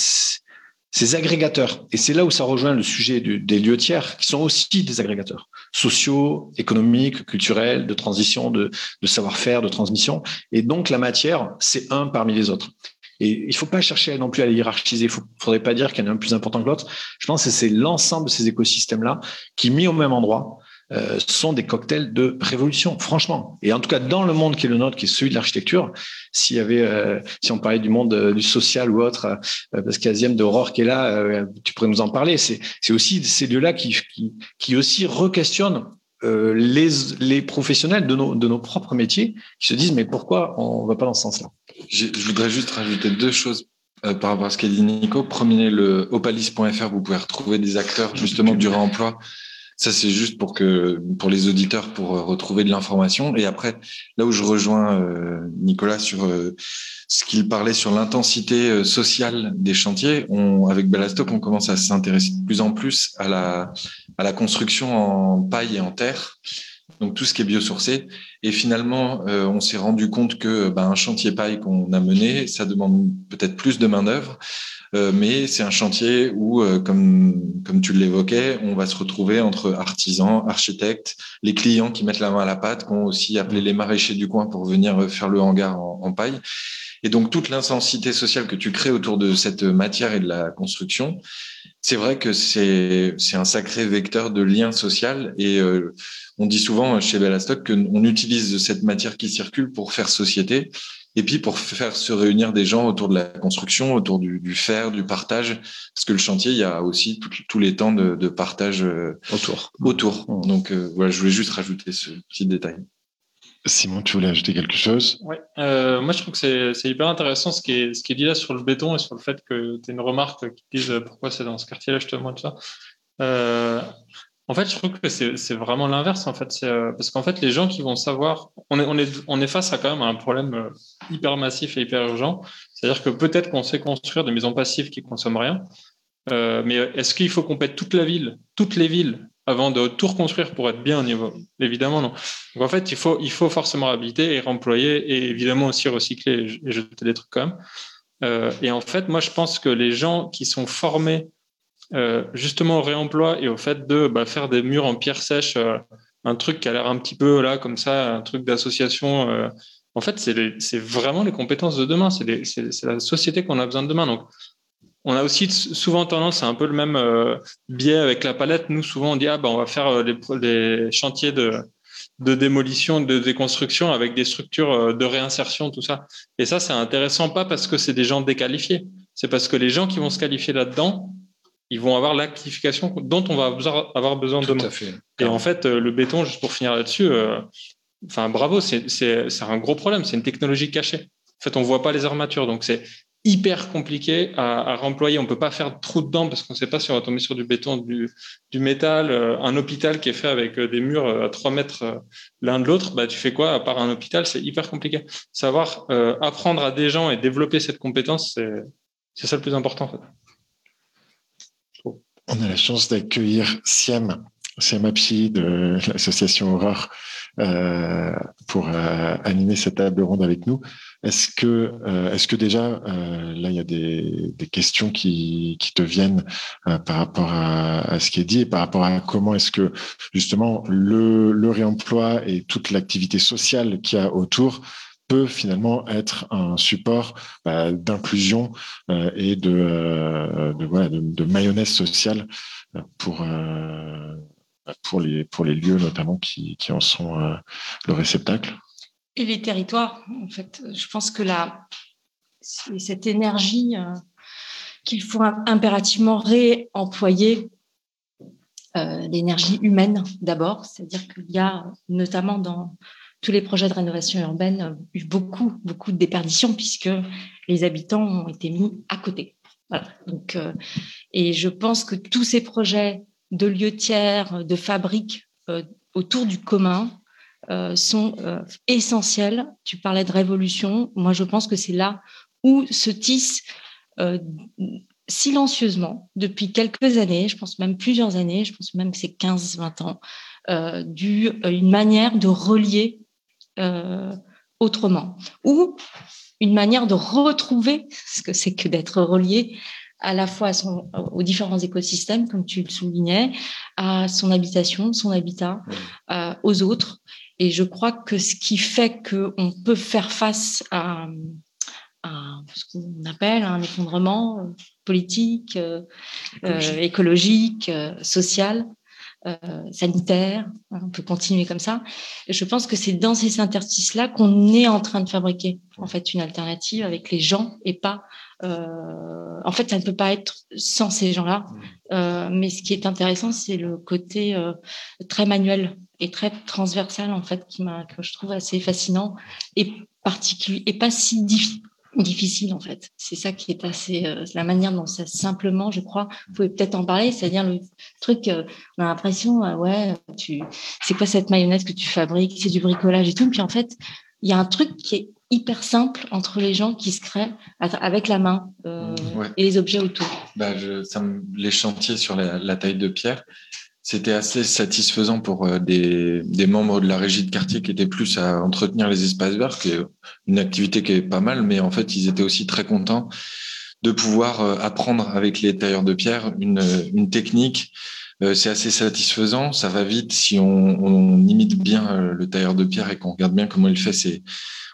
agrégateurs, et c'est là où ça rejoint le sujet des lieux tiers, qui sont aussi des agrégateurs sociaux, économiques, culturels, de transition, de, savoir-faire, de transmission. Et donc la matière, c'est un parmi les autres. Et il faut pas chercher non plus à les hiérarchiser. Il ne faudrait pas dire qu'il y en a un plus important que l'autre. Je pense que c'est l'ensemble de ces écosystèmes-là qui, mis au même endroit, euh, sont des cocktails de révolution, franchement. Et en tout cas, dans le monde qui est le nôtre, qui est celui de l'architecture, s'il y avait, euh, si on parlait du monde euh, du social ou autre, parce qu'Aziem d'Aurore qui est là, tu pourrais nous en parler. C'est, aussi ces lieux-là qui, qui, aussi requestionnent les, les professionnels de nos, de nos propres métiers qui se disent mais pourquoi on va pas dans ce sens-là? Je voudrais juste rajouter deux choses par rapport à ce qu'a dit Nico. Premier, le opalis.fr, vous pouvez retrouver des acteurs justement du réemploi ça, c'est juste pour que pour les auditeurs pour euh, retrouver de l'information. Et après, là où je rejoins euh, Nicolas sur euh, ce qu'il parlait sur l'intensité sociale des chantiers, on, avec Bellastock, on commence à s'intéresser de plus en plus à la à la construction en paille et en terre. Donc tout ce qui est biosourcé. Et finalement, on s'est rendu compte que ben, un chantier paille qu'on a mené, ça demande peut-être plus de main d'œuvre. Euh, mais c'est un chantier où, euh, comme, comme tu l'évoquais, on va se retrouver entre artisans, architectes, les clients qui mettent la main à la pâte, qui ont aussi appelé les maraîchers du coin pour venir faire le hangar en, paille. Et donc toute l'intensité sociale que tu crées autour de cette matière et de la construction, c'est vrai que c'est un sacré vecteur de lien social et euh, on dit souvent chez Bellastock qu'on utilise cette matière qui circule pour faire société et puis pour faire se réunir des gens autour de la construction, autour du, du fer, du partage, parce que le chantier, il y a aussi tous les temps de, de partage euh, autour. Autour. Mmh. Donc euh, voilà, je voulais juste rajouter ce petit détail. Simon, tu voulais ajouter quelque chose? Oui, euh, moi je trouve que c'est hyper intéressant ce qui, est, ce qui est dit là sur le béton et sur le fait que tu as une remarque qui dise pourquoi c'est dans ce quartier-là justement tout ça. Euh, en fait, je trouve que c'est vraiment l'inverse. En fait, euh, parce qu'en fait, les gens qui vont savoir, on est, on est, on est face à quand même un problème euh, hyper massif et hyper urgent. C'est-à-dire que peut-être qu'on sait construire des maisons passives qui consomment rien, euh, mais est-ce qu'il faut qu'on pète toute la ville, toutes les villes, avant de tout reconstruire pour être bien au niveau? Évidemment, non. Donc en fait, il faut, il faut forcément habiter et remployer et évidemment aussi recycler et jeter des trucs quand même. Euh, et en fait, moi, je pense que les gens qui sont formés justement au réemploi et au fait de bah, faire des murs en pierre sèche, euh, un truc qui a l'air un petit peu là comme ça, un truc d'association. Euh, en fait, c'est vraiment les compétences de demain. C'est la société qu'on a besoin de demain. Donc, on a aussi souvent tendance à un peu le même biais avec la palette. Nous, souvent, on dit ah bah on va faire les, chantiers de, de démolition, de déconstruction avec des structures de réinsertion, tout ça. Et ça, c'est intéressant pas parce que c'est des gens déqualifiés, c'est parce que les gens qui vont se qualifier là-dedans, ils vont avoir l'actification dont on va avoir besoin Tout demain. À fait. Et en fait, euh, le béton, juste pour finir là-dessus, euh, enfin bravo, c'est un gros problème. C'est une technologie cachée. En fait, on voit pas les armatures, donc c'est hyper compliqué à, à, remployer. On peut pas faire de trou dedans parce qu'on ne sait pas si on va tomber sur du béton, du, du métal. Euh, un hôpital qui est fait avec des murs à 3 mètres l'un de l'autre, bah, tu fais quoi à part un hôpital? C'est hyper compliqué. Savoir apprendre à des gens et développer cette compétence, c'est ça le plus important. En fait. On a la chance d'accueillir Siem c'est Mapchi de l'association Aurore pour animer cette table ronde avec nous. Est-ce que, est-ce que déjà, là, il y a des, des questions qui, qui te viennent par rapport à, à, ce qui est dit et par rapport à comment est-ce que justement le, le réemploi et toute l'activité sociale qu'il y a autour peut finalement être un support bah, d'inclusion euh, et de, euh, de, de, mayonnaise sociale pour, euh, pour, les, pour les lieux notamment qui, qui en sont le réceptacle. Et les territoires, en fait. Je pense que là, cette énergie qu'il faut impérativement réemployer l'énergie humaine d'abord, c'est-à-dire qu'il y a notamment dans tous les projets de rénovation urbaine eu beaucoup, beaucoup de déperditions puisque les habitants ont été mis à côté. Voilà. Donc, euh, et je pense que tous ces projets de lieux tiers, de fabriques euh, autour du commun euh, sont euh, essentiels. Tu parlais de révolution. Moi, je pense que c'est là où se tisse euh, silencieusement depuis quelques années, je pense même plusieurs années, je pense même que c'est 15-20 ans, euh, une manière de relier euh, autrement, ou une manière de retrouver ce que c'est que d'être relié à la fois à son, aux différents écosystèmes, comme tu le soulignais, à son habitation, son habitat, euh, aux autres. Et je crois que ce qui fait qu'on peut faire face à, à ce qu'on appelle un effondrement politique, euh, écologique, écologique euh, social, euh, sanitaire, on peut continuer comme ça. Je pense que c'est dans ces interstices-là qu'on est en train de fabriquer en fait une alternative avec les gens et pas. Euh, en fait, ça ne peut pas être sans ces gens-là. Euh, mais ce qui est intéressant, c'est le côté euh, très manuel et très transversal en fait qui m'a que je trouve assez fascinant et particulier et pas si difficile difficile en fait. C'est ça qui est assez euh, la manière dont ça simplement, je crois, vous pouvez peut-être en parler, c'est-à-dire le truc, euh, on a l'impression, euh, ouais, tu, c'est quoi cette mayonnaise que tu fabriques, c'est du bricolage et tout, puis en fait, il y a un truc qui est hyper simple entre les gens qui se créent avec la main ouais. et les objets autour. Bah, je, ça me, les chantiers sur la, la taille de pierre, c'était assez satisfaisant pour euh, des, membres de la régie de quartier qui étaient plus à entretenir les espaces verts, qui est une activité qui est pas mal, mais en fait, ils étaient aussi très contents de pouvoir euh, apprendre avec les tailleurs de pierre une, une technique. Euh, c'est assez satisfaisant, ça va vite si on, on imite bien le tailleur de pierre et qu'on regarde bien comment il fait. C'est,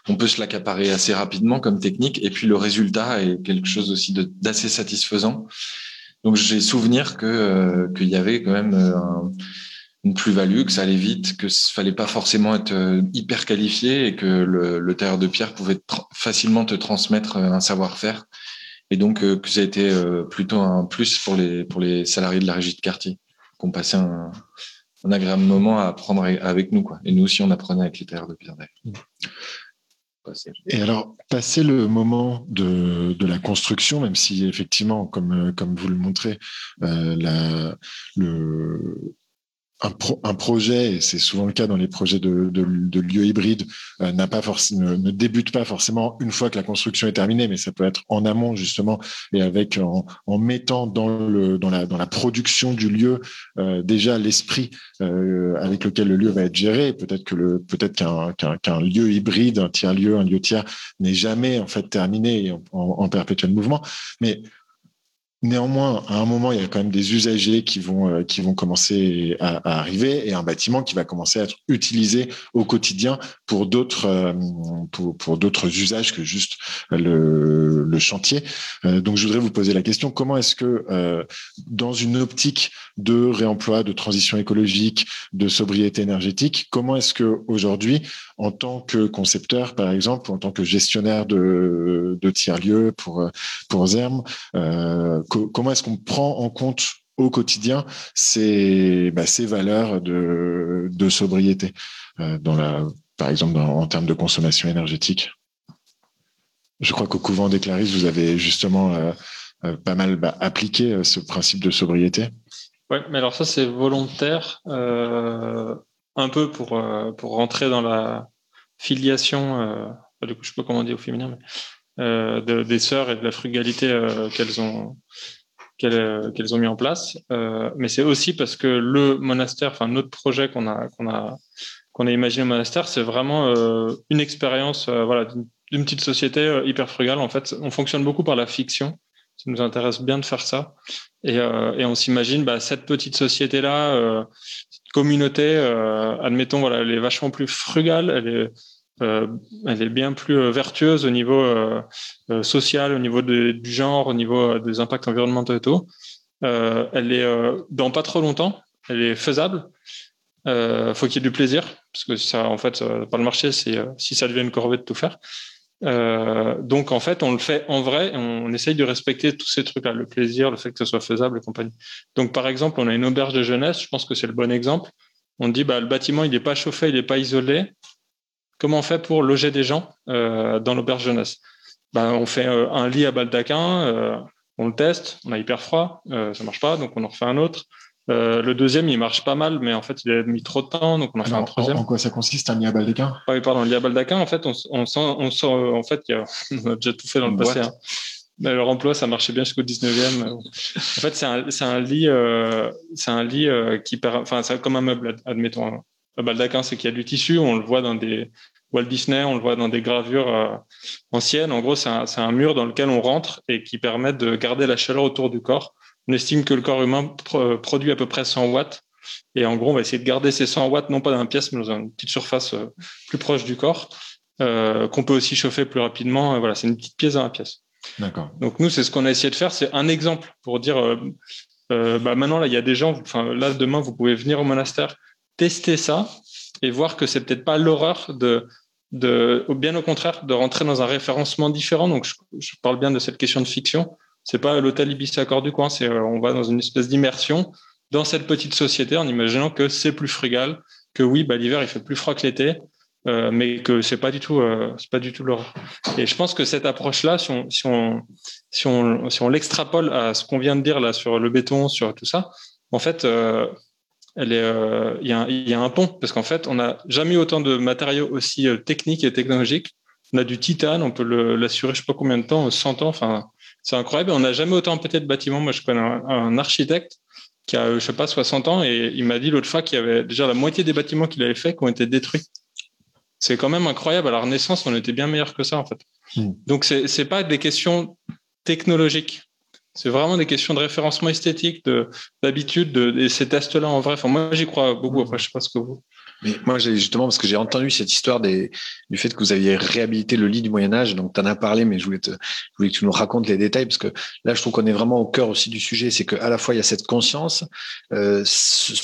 on peut se l'accaparer assez rapidement comme technique, et puis le résultat est quelque chose aussi d'assez satisfaisant. Donc j'ai souvenir que euh, qu'il y avait quand même euh, un, une plus-value, que ça allait vite, que fallait pas forcément être euh, hyper qualifié et que le, le tailleur de pierre pouvait facilement te transmettre un savoir-faire. Et donc que ça a été plutôt un plus pour les pour les salariés de la régie de quartier, qu'on passait un, un agréable moment à apprendre avec nous quoi. Et nous aussi on apprenait avec les tailleurs de pierre. Et alors, passer le moment de, de, la construction, même si effectivement, comme, comme vous le montrez, euh, la, le, un, pro, un, projet, et c'est souvent le cas dans les projets de, de, de lieux hybrides, euh, n'a pas ne, ne, débute pas forcément une fois que la construction est terminée, mais ça peut être en amont justement et avec en, en mettant dans le dans la dans la production du lieu euh, déjà l'esprit euh, avec lequel le lieu va être géré. Peut-être que le peut-être qu'un qu'un qu lieu hybride, un tiers lieu, un lieu tiers n'est jamais en fait terminé en, en, en perpétuel mouvement, mais Néanmoins, à un moment, il y a quand même des usagers qui vont euh, qui vont commencer à, arriver et un bâtiment qui va commencer à être utilisé au quotidien pour d'autres euh, pour, pour d'autres usages que juste le, le chantier. Euh, donc, je voudrais vous poser la question comment est-ce que dans une optique de réemploi, de transition écologique, de sobriété énergétique, comment est-ce que aujourd'hui, en tant que concepteur, par exemple, en tant que gestionnaire de, de tiers lieux pour pour Zerm, comment est-ce qu'on prend en compte au quotidien ces, bah, valeurs de, sobriété, euh, par exemple en termes de consommation énergétique? Je crois qu'au couvent des Clarisses, vous avez justement euh, euh, pas mal bah, appliqué euh, ce principe de sobriété. Oui, mais alors ça c'est volontaire, euh, un peu pour, pour rentrer dans la filiation, du coup je sais pas comment dit au féminin, mais euh, de, des sœurs et de la frugalité euh, qu'elles ont qu'elles ont mis en place. mais c'est aussi parce que le monastère, enfin notre projet qu'on a qu'on a qu'on a imaginé au monastère, c'est vraiment une expérience, voilà, d'une petite société hyper frugale. En fait, on fonctionne beaucoup par la fiction. Ça nous intéresse bien de faire ça. Et, et on s'imagine bah, cette petite société là, cette communauté. admettons, voilà, elle est vachement plus frugale. Elle est euh, elle est bien plus euh, vertueuse au niveau euh, social, au niveau du genre, au niveau des impacts environnementaux et tout. elle est dans pas trop longtemps, elle est faisable. Euh, faut qu'il y ait du plaisir parce que ça, en fait, pas le marché, c'est si ça devient une corvée de tout faire. Euh, donc en fait, on le fait en vrai, on, essaye de respecter tous ces trucs-là, le plaisir, le fait que ce soit faisable et compagnie. Donc par exemple, on a une auberge de jeunesse, je pense que c'est le bon exemple. On dit bah le bâtiment il n'est pas chauffé, il n'est pas isolé, Comment on fait pour loger des gens euh, dans l'auberge jeunesse? Ben, On fait euh, un lit à baldaquin, on le teste, on a hyper froid, ça marche pas, donc on en refait un autre. Le deuxième, il marche pas mal, mais en fait, il a mis trop de temps, donc on en fait un troisième. En quoi ça consiste un lit à baldaquin ah Oui, pardon, un lit à baldaquin, en fait, on, on sent, on sent, en fait, y a, on a déjà tout fait dans le passé. Hein. Mais leur emploi, ça marchait bien jusqu'au 19e. En fait, c'est un, un, lit, c'est un lit qui, enfin, c'est comme un meuble, admettons. Un baldaquin, c'est qu'il y a du tissu, on le voit dans des, Walt Disney, on le voit dans des gravures euh, anciennes. En gros, c'est un, mur dans lequel on rentre et qui permet de garder la chaleur autour du corps. On estime que le corps humain produit à peu près 100 watts. Et en gros, on va essayer de garder ces 100 watts, non pas dans une pièce, mais dans une petite surface euh, plus proche du corps, euh, qu'on peut aussi chauffer plus rapidement. Voilà, c'est une petite pièce dans la pièce. D'accord. Donc nous, c'est ce qu'on a essayé de faire. C'est un exemple pour dire, bah, maintenant, là, il y a des gens, enfin, là, demain, vous pouvez venir au monastère, tester ça et voir que c'est peut-être pas l'horreur de de, bien au contraire, de rentrer dans un référencement différent. Donc, je, parle bien de cette question de fiction. C'est pas l'hôtel Ibis Accord du coin, c'est euh, on va dans une espèce d'immersion dans cette petite société en imaginant que c'est plus frugal, que oui, bah, l'hiver il fait plus froid que l'été, euh, mais que c'est pas du tout, euh, c'est pas du tout l'horreur. Et je pense que cette approche-là, si on, si on, si on, si on l'extrapole à ce qu'on vient de dire là sur le béton, sur tout ça, en fait, elle est, il y, a y, a un pont parce qu'en fait, on n'a jamais eu autant de matériaux aussi techniques et technologiques. On a du titane, on peut l'assurer, je sais pas combien de temps, 100 ans. Enfin, c'est incroyable. On n'a jamais autant peut-être de bâtiments. Moi, je connais un, architecte qui a, je sais pas, 60 ans et il m'a dit l'autre fois qu'il y avait déjà la moitié des bâtiments qu'il avait fait qui ont été détruits. C'est quand même incroyable. À la Renaissance, on était bien meilleur que ça, en fait. Hmm. Donc, c'est, c'est pas des questions technologiques. C'est vraiment des questions de référencement esthétique, d'habitude, de, de, ces tests-là en vrai. Enfin, moi, j'y crois beaucoup. Après, je sais pas ce que vous. Mais moi, justement, parce que j'ai entendu cette histoire des, du fait que vous aviez réhabilité le lit du Moyen-Âge, donc tu en as parlé, mais je voulais, te, je voulais que tu nous racontes les détails, parce que là, je trouve qu'on est vraiment au cœur aussi du sujet, c'est qu'à la fois, il y a cette conscience, euh, ce,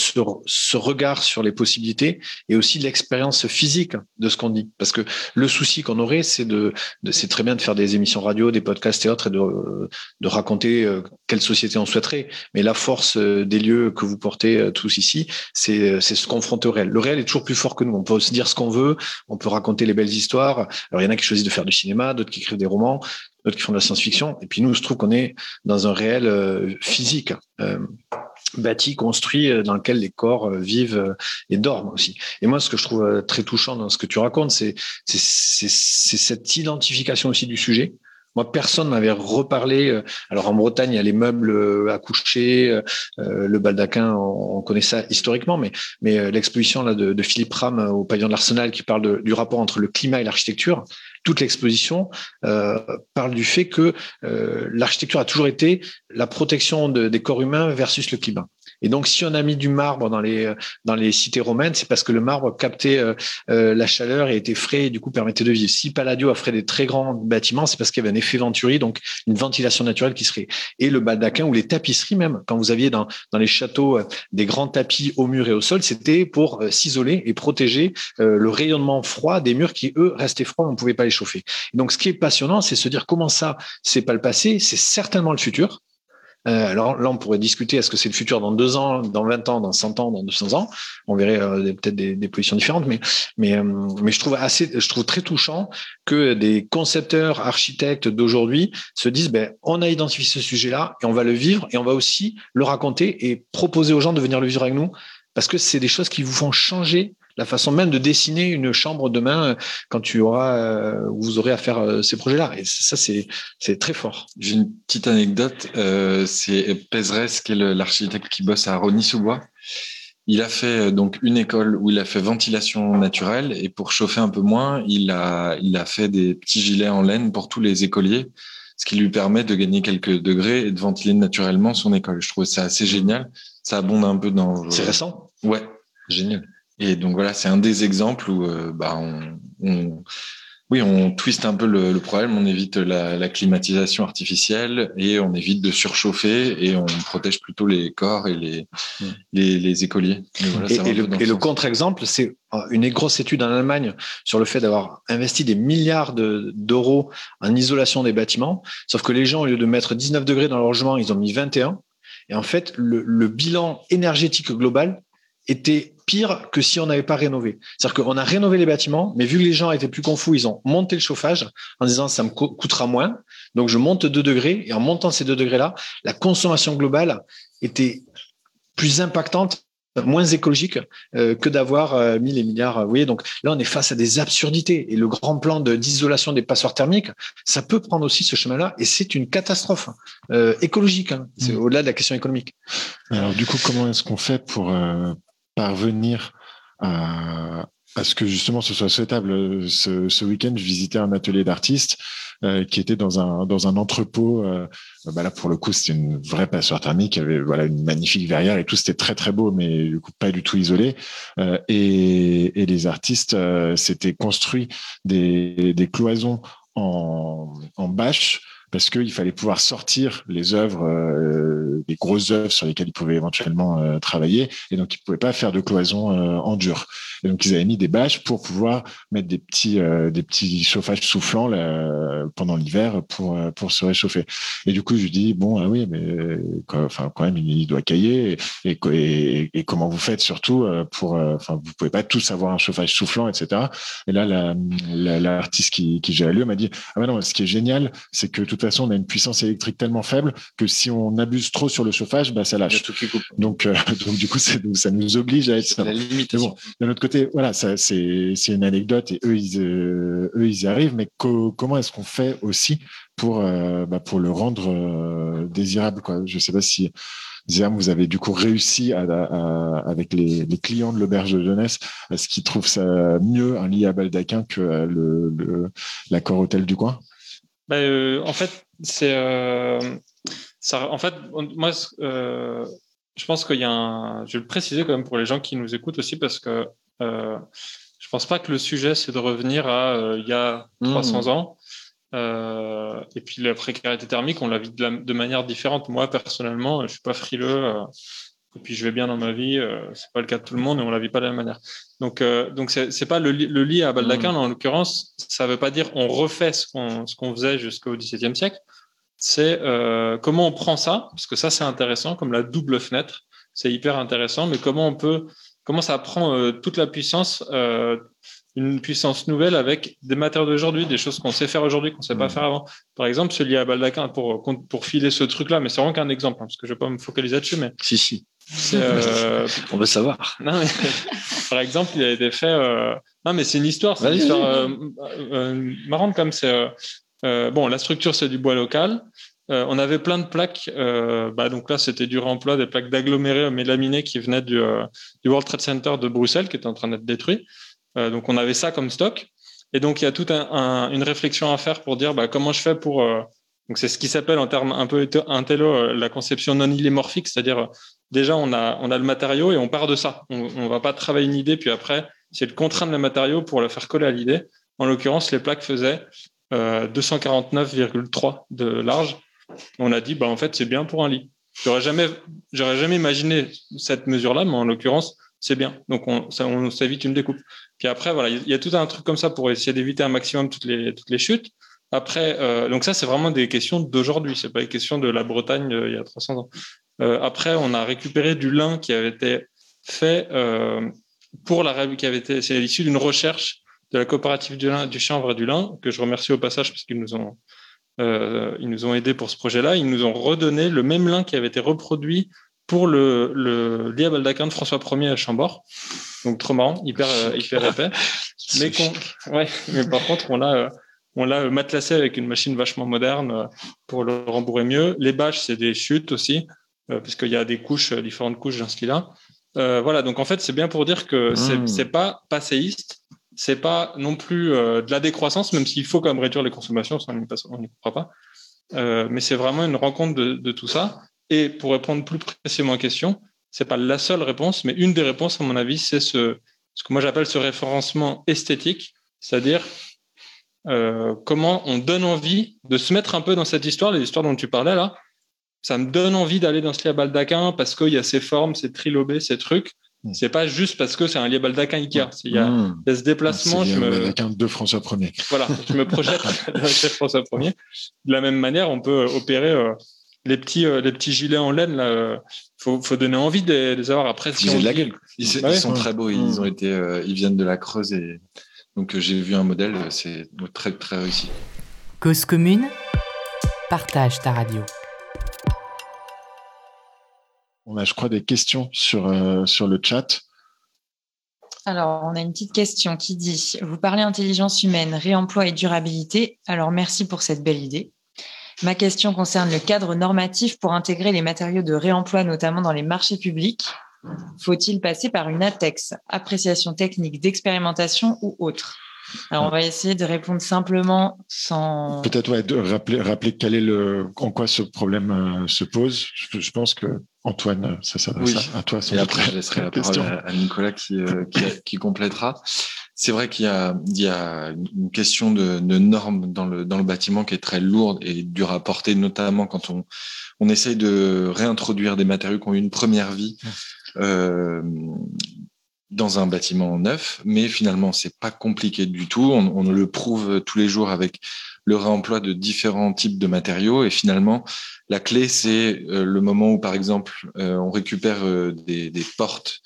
ce, regard sur les possibilités, et aussi l'expérience physique de ce qu'on dit. Parce que le souci qu'on aurait, c'est de, de c'est très bien de faire des émissions radio, des podcasts et autres, et de, de raconter euh, quelle société on souhaiterait, mais la force euh, des lieux que vous portez euh, tous ici, c'est se confronter au réel. Le réel est toujours plus fort que nous. On peut se dire ce qu'on veut, on peut raconter les belles histoires. Alors il y en a qui choisissent de faire du cinéma, d'autres qui écrivent des romans, d'autres qui font de la science-fiction. Et puis nous, je trouve qu'on est dans un réel euh, physique. Euh, bâti, construit, euh, dans lequel les corps vivent et dorment aussi. Et moi, ce que je trouve très touchant dans ce que tu racontes, c'est cette identification aussi du sujet. Moi, personne m'avait reparlé. Euh, alors en Bretagne, il y a les meubles euh, à coucher, euh, le baldaquin, on, connaît ça historiquement, mais, mais l'exposition là de, Philippe Ram au pavillon de l'Arsenal qui parle du rapport entre le climat et l'architecture, toute l'exposition parle du fait que l'architecture a toujours été la protection des corps humains versus le climat. Et donc, si on a mis du marbre dans les dans les cités romaines, c'est parce que le marbre captait euh, euh, la chaleur et était frais et du coup permettait de vivre. Si Palladio a des très grands bâtiments, c'est parce qu'il y avait un effet venturi, donc une ventilation naturelle qui serait. Et le baldaquin ou les tapisseries même, quand vous aviez dans dans les châteaux euh, des grands tapis au mur et au sol, c'était pour s'isoler et protéger le rayonnement froid des murs qui eux restaient froids, on ne pouvait pas les chauffer. donc, ce qui est passionnant, c'est se dire comment ça, c'est pas le passé, c'est certainement le futur. Euh, alors là, on pourrait discuter, est-ce que c'est le futur dans deux ans, dans 20 ans, dans 100 ans, dans 200 ans? On verrait euh, peut-être des, positions différentes, mais, euh, je trouve très touchant que des concepteurs, architectes d'aujourd'hui se disent, ben, on a identifié ce sujet-là et on va le vivre et on va aussi le raconter et proposer aux gens de venir le vivre avec nous parce que c'est des choses qui vous font changer la façon même de dessiner une chambre demain quand tu auras, vous aurez à faire ces projets-là. Et ça, c'est c'est très fort. J'ai une petite anecdote. c'est Pézerès, qui est l'architecte qui bosse à Rony-sous-Bois. Il a fait donc une école où il a fait ventilation naturelle et pour chauffer un peu moins, il a, il a fait des petits gilets en laine pour tous les écoliers ce qui lui permet de gagner quelques degrés et de ventiler naturellement son école. Je trouve ça assez génial. Ça abonde un peu dans. C'est récent? Ouais, génial. Et donc voilà, c'est un des exemples où euh, bah, on, on, oui, on twiste un peu le, le problème, on évite la, la, climatisation artificielle et on évite de surchauffer et on protège plutôt les corps et les, mm. les, les, écoliers. Voilà, et, et, le, contre-exemple, c'est une grosse étude en Allemagne sur le fait d'avoir investi des milliards d'euros en isolation des bâtiments, sauf que les gens, au lieu de mettre 19 degrés dans leur logement, ils ont mis 21. Et en fait, le, le bilan énergétique global était pire que si on n'avait pas rénové. C'est-à-dire qu'on a rénové les bâtiments, mais vu que les gens étaient plus confus, ils ont monté le chauffage en disant ça me coûtera moins. Donc je monte 2 degrés et en montant ces 2 degrés-là, la consommation globale était plus impactante moins écologique euh, que d'avoir euh, mis les milliards. Vous voyez, donc là, on est face à des absurdités. Et le grand plan d'isolation des passoires thermiques, ça peut prendre aussi ce chemin-là. Et c'est une catastrophe euh, écologique. Hein. C'est mmh. au-delà de la question économique. Alors, du coup, comment est-ce qu'on fait pour, parvenir à, ce que justement ce soit souhaitable. Ce, week-end, je visitais un atelier d'artistes euh, qui était dans un dans un entrepôt. Euh, bah là, pour le coup, c'était une vraie passoire thermique. Il y avait voilà une magnifique verrière et tout. C'était très très beau, mais du coup pas du tout isolé. Euh, et, les artistes s'étaient construits des, des cloisons en, en bâche parce qu'il fallait pouvoir sortir les œuvres, euh, les grosses œuvres sur lesquelles ils pouvaient éventuellement euh, travailler, et donc ils pouvaient pas faire de cloison euh, en dur. Et donc ils avaient mis des bâches pour pouvoir mettre des petits euh, des petits chauffages soufflants là, pendant l'hiver pour pour se réchauffer. Et du coup je lui dis bon ah oui mais quoi, enfin quand même il doit cailler et, et, et, comment vous faites surtout pour enfin vous pouvez pas tous avoir un chauffage soufflant etc. Et là l'artiste la, qui qui gère lieu m'a dit ah ben non ce qui est génial c'est que tout toute façon, on a une puissance électrique tellement faible que si on abuse trop sur le chauffage, bah, ça lâche. Donc, euh, donc, du coup, ça nous oblige à être. La limite. bon, d'un autre côté, voilà, c'est, une anecdote et eux, ils, euh, eux, ils y arrivent. Mais comment est-ce qu'on fait aussi pour, euh, bah, pour le rendre désirable, quoi? Je sais pas si. Zéam, vous avez du coup réussi à, avec les, clients de l'auberge de jeunesse, à ce qu'ils trouvent ça mieux un lit à baldaquin que le, le l'accord hôtel du coin? Bah, euh, En fait, c'est euh. En fait, moi, euh, je pense qu'il y a un. Je vais le préciser quand même pour les gens qui nous écoutent aussi parce que euh, je pense pas que le sujet c'est de revenir à euh, il y a 300 mmh. ans. Euh, et puis la précarité thermique, on la vit de, de, manière différente. Moi personnellement, je suis pas frileux. et puis je vais bien dans ma vie. c'est pas le cas de tout le monde et on la vit pas de la même manière. Donc, euh, donc c'est pas le, le, lit à baldaquin, mmh. en l'occurrence, ça veut pas dire on refait ce qu'on ce qu'on faisait jusqu'au XVIIe siècle. C'est euh, comment on prend ça, parce que ça c'est intéressant, comme la double fenêtre, c'est hyper intéressant. Mais comment on peut, comment ça prend euh, toute la puissance, euh, une puissance nouvelle avec des matériaux d'aujourd'hui, des choses qu'on sait faire aujourd'hui, qu'on sait pas mmh. faire avant. Par exemple, ce lit à baldaquin pour pour filer ce truc-là, mais c'est vraiment qu'un exemple, hein, parce que je vais pas me focaliser dessus, mais si si. Euh, on veut savoir. Non, mais, par exemple, il a été fait. Non, mais c'est une histoire. C'est une histoire marrante comme c'est. Bon, la structure c'est du bois local. On avait plein de plaques. bah, donc là, c'était du réemploi des plaques d'agglomérés mélaminés qui venaient du, du, World Trade Center de Bruxelles, qui était en train d'être détruit. donc on avait ça comme stock. Et donc il y a toute un, un, une réflexion à faire pour dire bah, comment je fais pour donc c'est ce qui s'appelle en termes un peu intello la conception non illémorphique, c'est-à-dire déjà, on a, on a le matériau et on part de ça. On ne va pas travailler une idée, puis après, c'est de contraindre le matériau pour le faire coller à l'idée. En l'occurrence, les plaques faisaient euh, 249,3 de large. On a dit, bah, en fait, c'est bien pour un lit. J'aurais jamais, j'aurais jamais imaginé cette mesure-là, mais en l'occurrence, c'est bien. Donc, on, ça, on une découpe. Puis après, voilà, il y a tout un truc comme ça pour essayer d'éviter un maximum toutes les, toutes les chutes. Après, euh, donc ça, c'est vraiment des questions d'aujourd'hui. C'est pas des questions de la Bretagne euh, il y a 300 ans. Euh, après, on a récupéré du lin qui avait été fait pour la qui avait été, c'est l'issue d'une recherche de la coopérative du, lin, du chanvre et du lin que je remercie au passage parce qu'ils nous ont euh, ils nous ont aidés pour ce projet-là. Ils nous ont redonné le même lin qui avait été reproduit pour le, le lit à baldaquin de François Ier à Chambord. Donc trop marrant, hyper, euh, hyper épais. mais, ouais, mais par contre, on l'a, on l'a matelassé avec une machine vachement moderne pour le rembourrer mieux. Les bâches, c'est des chutes aussi, parce qu'il y a des couches, différentes couches dans ce lit-là. voilà, donc en fait, c'est bien pour dire que c'est, mmh. c'est pas passéiste, c'est pas non plus de la décroissance, même s'il faut quand même réduire les consommations, on n'y croit pas. Euh, mais c'est vraiment une rencontre de, tout ça. Et pour répondre plus précisément à la question, c'est pas la seule réponse, mais une des réponses, à mon avis, c'est ce, que moi j'appelle ce référencement esthétique, c'est-à-dire euh, comment on donne envie de se mettre un peu dans cette histoire, les histoires dont tu parlais là. Ça me donne envie d'aller dans ce lit à baldaquin parce qu'il y a ces formes, ces trilobés, ces trucs. Mm. C'est pas juste parce que c'est un lit à baldaquin Ikea. Il y a, mm. ce déplacement. je me... baldaquin de François Ier. Voilà, je me projette avec François Ier. De la même manière, on peut opérer euh, les petits, euh, les petits gilets en laine. Là, faut, faut donner envie de, les avoir. Après, si ils, de la gueule. ils, sont très beaux. Ils mm. ont été, euh, ils viennent de la Creuse et donc j'ai vu un modèle. C'est très très réussi. Cause commune. Partage ta radio. On a, je crois, des questions sur, euh, sur le chat. Alors, on a une petite question qui dit Vous parlez intelligence humaine, réemploi et durabilité. Alors, merci pour cette belle idée. Ma question concerne le cadre normatif pour intégrer les matériaux de réemploi, notamment dans les marchés publics. Faut-il passer par une ATEX, appréciation technique d'expérimentation ou autre? Alors, on va essayer de répondre simplement sans. Peut-être ouais, de rappeler, rappeler quel est le, en quoi ce problème euh, se pose. Je, pense que Antoine, ça s'adresse à, toi. Et après, je laisserai la parole à, Nicolas qui, euh, qui, qui, complétera. C'est vrai qu'il y a, il y a une question de, de, normes dans le, dans le bâtiment qui est très lourde et dure à porter, notamment quand on, on essaye de réintroduire des matériaux qui ont eu une première vie. Euh, dans un bâtiment neuf, mais finalement c'est pas compliqué du tout. On, on, le prouve tous les jours avec le réemploi de différents types de matériaux et finalement la clé c'est euh, le moment où par exemple euh, on récupère euh, des, des, portes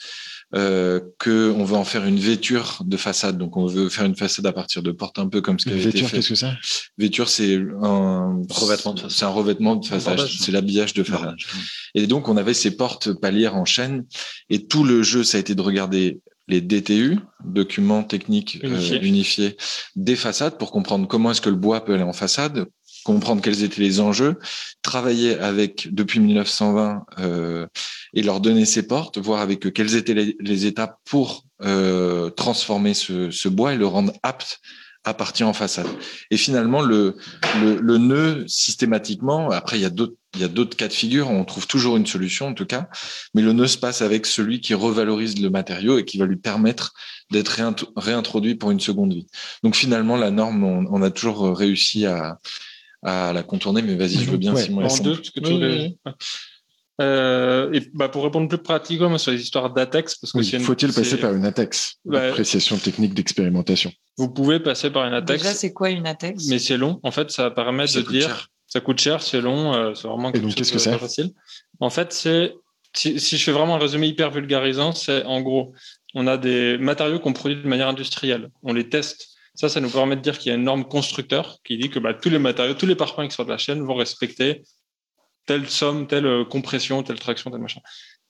euh, que on veut en faire une vêture de façade. Donc on veut faire une façade à partir de portes un peu comme ce qui avait été fait. Qu'est-ce que c'est? Vêture, c'est un revêtement de façade. C'est un revêtement de façade. C'est l'habillage de façade. Et donc on avait ces portes palières en chaîne et tout le jeu ça a été de regarder les DTU, documents techniques euh, unifiés. des façades, pour comprendre comment est-ce que le bois peut aller en façade, comprendre quels étaient les enjeux, travailler avec depuis 1920 euh, et leur donner ces portes, voir avec eux quelles étaient les, étapes pour euh, transformer ce, ce, bois et le rendre apte à partir en façade. Et finalement, le, le, le nœud, systématiquement, après, il y a d'autres il y a d'autres cas de figure, on trouve toujours une solution en tout cas, mais le nœud se passe avec celui qui revalorise le matériau et qui va lui permettre d'être réintroduit pour une seconde vie. Donc finalement, la norme, on, a toujours réussi à, à la contourner, mais vas-y, je veux bien, Simon. En deux, que tu euh, et bah pour répondre plus pratiquement sur les histoires d'ATEX, parce que faut-il passer par une ATEX, appréciation technique d'expérimentation Vous pouvez passer par une ATEX. Déjà, c'est quoi une ATEX? Mais c'est long. En fait, ça permet de dire, ça coûte cher, c'est long, euh, c'est vraiment. Et donc, qu'est-ce que c'est facile. En fait, c'est si, si, je fais vraiment un résumé hyper vulgarisant, c'est en gros, on a des matériaux qu'on produit de manière industrielle, on les teste. Ça, ça nous permet de dire qu'il y a une norme constructeur qui dit que bah, tous les matériaux, tous les parfums qui sortent de la chaîne vont respecter telle somme, telle euh, compression, telle traction, tel machin.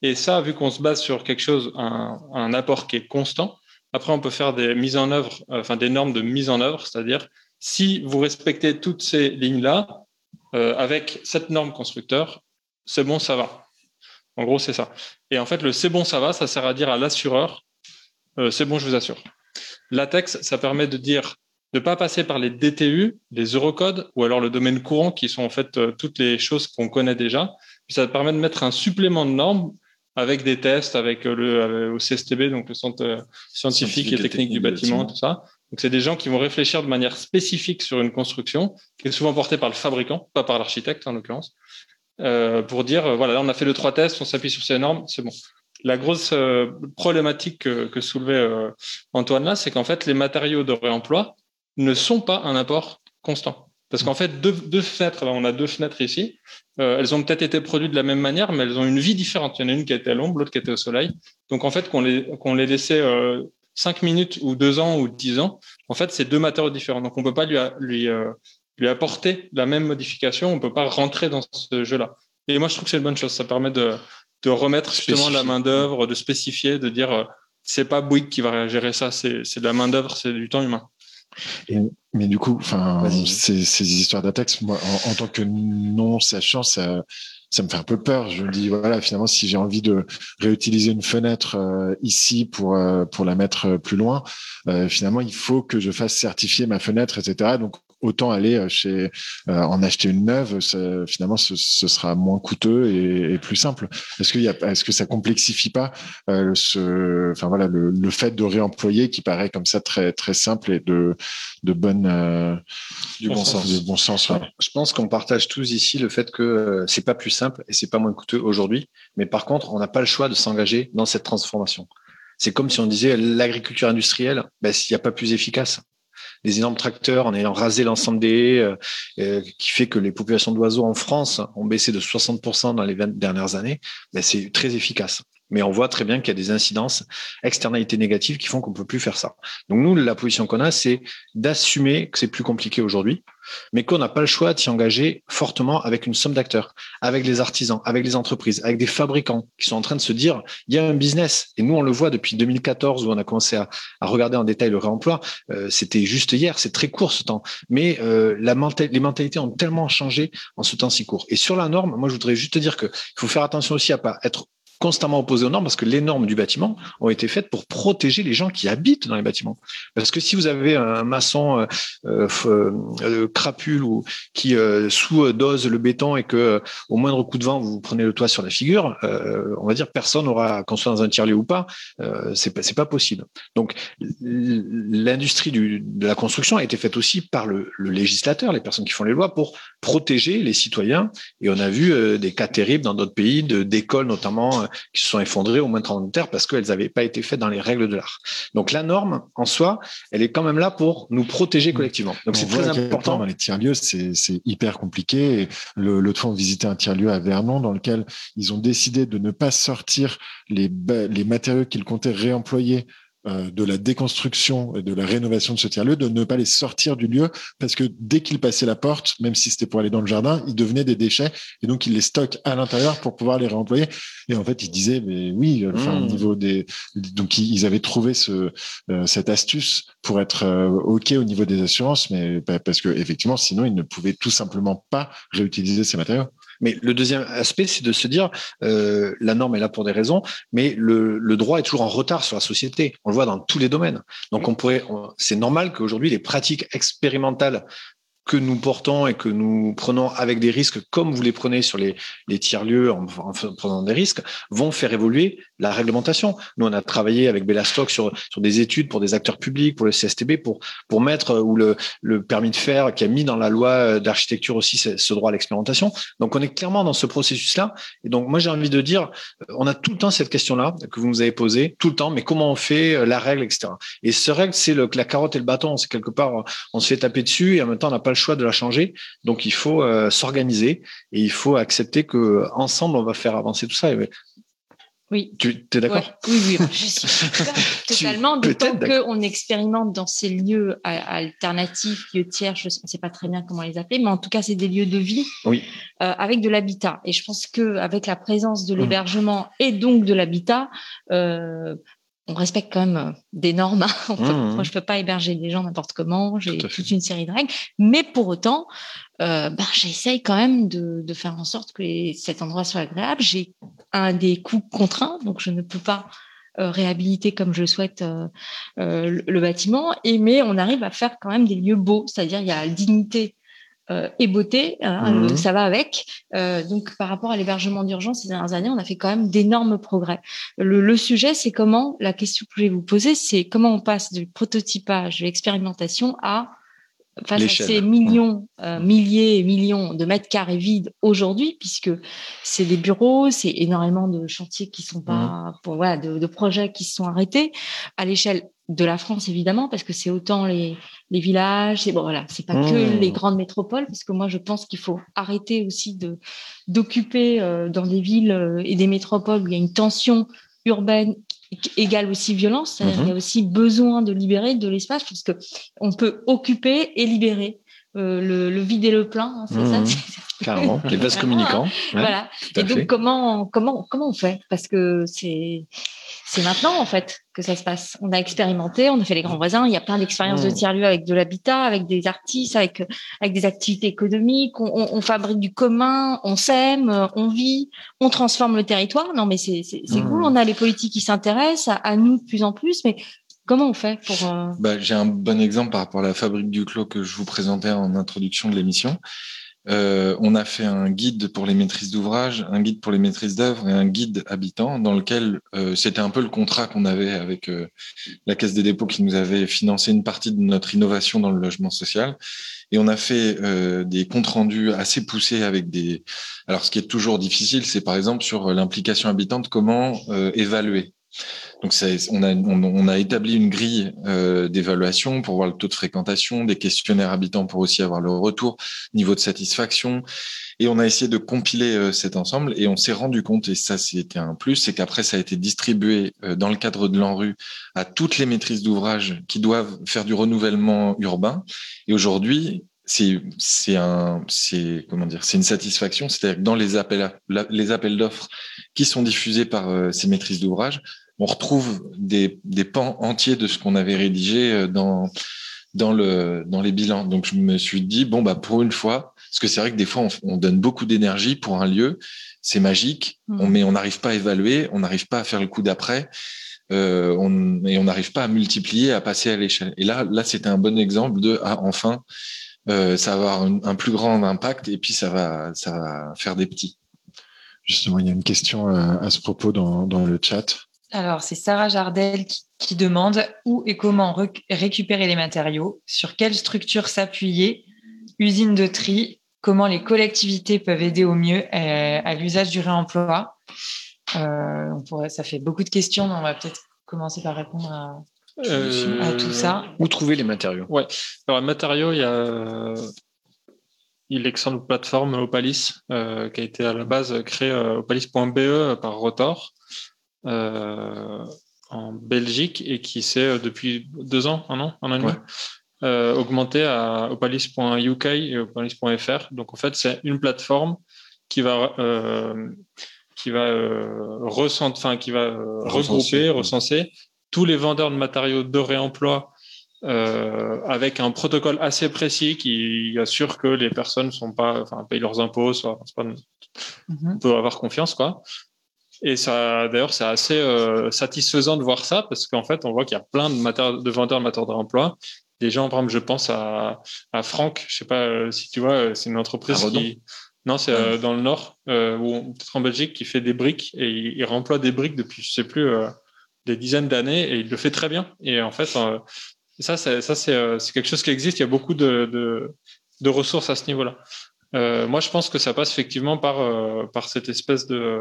Et ça, vu qu'on se base sur quelque chose, un, apport qui est constant, après on peut faire des mises en œuvre, euh, enfin des normes de mise en œuvre, c'est-à-dire si vous respectez toutes ces lignes-là, euh, avec cette norme constructeur, c'est bon, ça va. En gros, c'est ça. Et en fait, le c'est bon, ça va, ça sert à dire à l'assureur, c'est bon, je vous assure. Latex, ça permet de dire de pas passer par les DTU, les Eurocodes, ou alors le domaine courant, qui sont en fait euh, toutes les choses qu'on connaît déjà. Puis ça permet de mettre un supplément de normes avec des tests, avec euh, le euh, au CSTB, donc le Centre scientifique, et technique, du bâtiment, tout ça. Donc c'est des gens qui vont réfléchir de manière spécifique sur une construction, qui est souvent portée par le fabricant, pas par l'architecte en l'occurrence, euh, pour dire voilà, là on a fait le trois tests, on s'appuie sur ces normes, c'est bon. La grosse problématique que, que soulevait Antoine là, c'est qu'en fait les matériaux de réemploi, ne sont pas un apport constant. Parce qu'en fait, deux, deux, fenêtres, on a deux fenêtres ici, euh, elles ont peut-être été produites de la même manière, mais elles ont une vie différente. Il y en a une qui était à l'ombre, l'autre qui était au soleil. Donc en fait, qu'on les, qu'on les laissait euh, cinq minutes ou deux ans ou dix ans, en fait, c'est deux matériaux différents. Donc on peut pas lui, lui, euh, lui apporter la même modification, on peut pas rentrer dans ce jeu-là. Et moi, je trouve que c'est une bonne chose. Ça permet de, de remettre justement la main d'œuvre, de spécifier, de dire c'est pas Bouygues qui va gérer ça, c'est de la main d'œuvre, c'est du temps humain. Mais du coup, enfin, ces, ces, histoires d'attaques, moi, en, tant que non sachant, ça, ça me fait un peu peur. Je me dis voilà, finalement, si j'ai envie de réutiliser une fenêtre euh, ici pour euh, pour la mettre plus loin, euh, finalement, il faut que je fasse certifier ma fenêtre, etc. Donc autant aller euh, chez euh, en acheter une neuve. finalement, ce, sera moins coûteux et, plus simple. Est-ce qu'il y a, est-ce que ça complexifie pas euh, ce, enfin voilà, le, fait de réemployer qui paraît comme ça très très simple et de de bonne du bon sens. De bon sens. Je pense qu'on partage tous ici le fait que c'est pas plus simple et c'est pas moins coûteux aujourd'hui, mais par contre, on n'a pas le choix de s'engager dans cette transformation. C'est comme si on disait l'agriculture industrielle, ben, s'il n'y a pas plus efficace des énormes tracteurs en ayant rasé l'ensemble des haies, euh, euh, qui fait que les populations d'oiseaux en France ont baissé de 60% dans les 20 dernières années, ben c'est très efficace. Mais on voit très bien qu'il y a des incidences, externalités négatives qui font qu'on peut plus faire ça. Donc nous, la position qu'on a, c'est d'assumer que c'est plus compliqué aujourd'hui, mais qu'on n'a pas le choix de s'y engager fortement avec une somme d'acteurs, avec les artisans, avec les entreprises, avec des fabricants qui sont en train de se dire, il y a un business. Et nous, on le voit depuis 2014 où on a commencé à, regarder en détail le réemploi. Euh, c'était juste hier, c'est très court ce temps. Mais euh, les mentalités ont tellement changé en ce temps si court. Et sur la norme, moi, je voudrais juste te dire qu'il faut faire attention aussi à pas être constamment opposé aux normes parce que les normes du bâtiment ont été faites pour protéger les gens qui habitent dans les bâtiments. Parce que si vous avez un maçon euh, euh, euh crapule ou qui euh, sous-dose le béton et que au moindre coup de vent vous prenez le toit sur la figure, on va dire personne n'aura, qu'on soit dans un tiers-lieu ou pas, c'est pas, pas possible. Donc l'industrie de la construction a été faite aussi par le, le, législateur, les personnes qui font les lois, pour protéger les citoyens. Et on a vu des cas terribles dans d'autres pays, d'écoles notamment qui se sont effondrées au moins de terre parce qu'elles n'avaient pas été faites dans les règles de l'art. Donc la norme, en soi, elle est quand même là pour nous protéger collectivement. Donc c'est très important. Dans les tiers-lieux, c'est hyper compliqué. L'autre fois, on visitait un tiers-lieu à Vernon dans lequel ils ont décidé de ne pas sortir les, les matériaux qu'ils comptaient réemployer de la déconstruction et de la rénovation de ce tiers-lieu, de ne pas les sortir du lieu, parce que dès qu'ils passaient la porte, même si c'était pour aller dans le jardin, ils devenaient des déchets, et donc ils les stockent à l'intérieur pour pouvoir les réemployer. Et en fait, ils disaient, mais oui, enfin, au mmh. niveau des, donc ils avaient trouvé ce, euh, cette astuce pour être euh, ok au niveau des assurances, mais parce que effectivement, sinon, ils ne pouvaient tout simplement pas réutiliser ces matériaux. Mais le deuxième aspect, c'est de se dire, euh, la norme est là pour des raisons, mais le, le, droit est toujours en retard sur la société. On le voit dans tous les domaines. Donc, on pourrait, c'est normal qu'aujourd'hui, les pratiques expérimentales que nous portons et que nous prenons avec des risques, comme vous les prenez sur les, tiers-lieux en, en, prenant des risques, vont faire évoluer la réglementation. Nous, on a travaillé avec Bellastock sur, des études pour des acteurs publics, pour le CSTB, pour, pour mettre, ou le, permis de faire qui a mis dans la loi d'architecture aussi ce, droit à l'expérimentation. Donc, on est clairement dans ce processus-là. Et donc, moi, j'ai envie de dire, on a tout le temps cette question-là que vous nous avez posée, tout le temps, mais comment on fait euh, la règle, etc. Et ce règle, c'est la carotte et le bâton. C'est quelque part, on se fait taper dessus et en même temps, on n'a pas le choix de la changer. Donc, il faut euh, s'organiser et il faut accepter que ensemble, on va faire avancer tout ça. oui. Tu es d'accord? Oui, oui, je suis totalement. D'autant qu'on expérimente dans ces lieux alternatifs, lieux tiers, je ne sais pas très bien comment les appeler, mais en tout cas, c'est des lieux de vie oui. Euh, avec de l'habitat. Et je pense qu'avec la présence de mmh. l'hébergement et donc de l'habitat, euh, on respecte quand même euh, des normes. Hein. Mmh, moi, je peux pas héberger des gens n'importe comment. J'ai toute une série de règles. Mais pour autant, euh, ben, j'essaye quand même de, de, faire en sorte que cet endroit soit agréable. J'ai un des coûts contraints, donc je ne peux pas euh, réhabiliter comme je souhaite euh, le, bâtiment. Et mais on arrive à faire quand même des lieux beaux, c'est-à-dire il y a la dignité euh, et beauté, hein, mhm. ça va avec. Euh, donc, par rapport à l'hébergement d'urgence ces dernières années, on a fait quand même d'énormes progrès. Le, sujet, c'est comment, la question que je vais vous poser, c'est comment on passe du prototypage, de l'expérimentation à face à ces millions, euh, milliers et millions de mètres carrés vides aujourd'hui, puisque c'est des bureaux, c'est énormément de chantiers qui sont pas, mhm. pour, voilà, de, de, projets qui se sont arrêtés à l'échelle de la France évidemment parce que c'est autant les, les villages c'est bon voilà c'est pas que mmh. les grandes métropoles parce que moi je pense qu'il faut arrêter aussi de d'occuper euh, dans des villes euh, et des métropoles où il y a une tension urbaine égale aussi violence il y a mmh. aussi besoin de libérer de l'espace parce que on peut occuper et libérer le, le vide et le plein, hein, c'est ça Mmh. Carrément, les vases communicants. Ouais, Voilà. Et donc fait. comment comment comment on fait? Parce que c'est c'est maintenant en fait que ça se passe. On a expérimenté, on a fait les grands voisins. Il y a plein d'expériences de Mm. tiers lieux avec de l'habitat, avec des artistes, avec avec des activités économiques. On, on- on fabrique du commun, on sème, euh, on vit, on transforme le territoire. Non mais c'est c'est c'est Mm. cool. On a les politiques qui s'intéressent à, à nous de plus en plus. Mais comment on fait pour euh, Bah, j'ai un bon exemple par rapport à la fabrique du clos que je vous présentais en introduction de l'émission. Euh, on a fait un guide pour les maîtrises d'ouvrage, un guide pour les maîtrises d'œuvre et un guide habitant dans lequel euh, c'était un peu le contrat qu'on avait avec euh, la Caisse des dépôts qui nous avait financé une partie de notre innovation dans le logement social. Et on a fait des comptes rendus assez poussés avec des. Alors, ce qui est toujours difficile, c'est par exemple sur l'implication habitante, comment évaluer. Donc, on a, établi une grille euh, d'évaluation pour voir le taux de fréquentation, des questionnaires habitants pour aussi avoir le retour, niveau de satisfaction. Et on a essayé de compiler euh, cet ensemble et on s'est rendu compte, et ça c'était un plus, c'est qu'après ça a été distribué euh, dans le cadre de l'ANRU à toutes les maîtrises d'ouvrage qui doivent faire du renouvellement urbain. Et aujourd'hui, c'est un comment dire c'est une satisfaction c'est-à-dire que dans les appels les appels d'offres qui sont diffusés par ces maîtrises d'ouvrage on retrouve des, des pans entiers de ce qu'on avait rédigé euh, dans dans le dans les bilans. Donc je me suis dit bon bah pour une fois parce que c'est vrai que des fois on, on donne beaucoup d'énergie pour un lieu c'est magique. On, mais on n'arrive pas à évaluer on n'arrive pas à faire le coup d'après euh, on, et on n'arrive pas à multiplier à passer à l'échelle. Et là là c'était un bon exemple de ah, enfin euh, ça va avoir un, un plus grand impact et puis ça va ça va faire des petits. Justement, il y a une question euh, à ce propos dans, dans le chat. Alors, c'est Sarah Jardel qui, qui demande où et comment récupérer les matériaux, sur quelle structure s'appuyer, usine de tri, comment les collectivités peuvent aider au mieux euh, à l'usage du réemploi. Euh, on pourrait, ça fait beaucoup de questions, mais on va peut-être commencer par répondre à, Euh, à tout ça. Où trouver les matériaux? Alors, les matériaux, il y a il existe une plateforme Opalis euh, qui a été à la base créée euh, opalis.be par Rotor en Belgique et qui s'est euh, depuis deux ans, un an, un an et demi, euh, augmenté à opalis.uk et opalis.fr. Donc en fait, c'est une plateforme qui va euh, qui va euh, recent- enfin, qui va euh, Recenser, regrouper, ouais. recenser tous les vendeurs de matériaux de réemploi euh, avec un protocole assez précis qui assure que les personnes sont pas, enfin, payent leurs impôts, soit, Mhm. on peut avoir confiance, quoi. Et ça, d'ailleurs, c'est assez euh, satisfaisant de voir ça parce qu'en fait, on voit qu'il y a plein de, de vendeurs de matériaux de réemploi. Des gens, par exemple, je pense à, à Franck, je sais pas euh, si tu vois, euh, c'est une entreprise qui, non, c'est euh, dans le nord, ou peut-être en Belgique, qui fait des briques et il, il remploie des briques depuis, je sais plus, des dizaines d'années et il le fait très bien. Et en fait, ça, c'est, ça c'est, c'est quelque chose qui existe. Il y a beaucoup de, de, de ressources à ce niveau-là. Moi, je pense que ça passe effectivement par, par cette espèce de,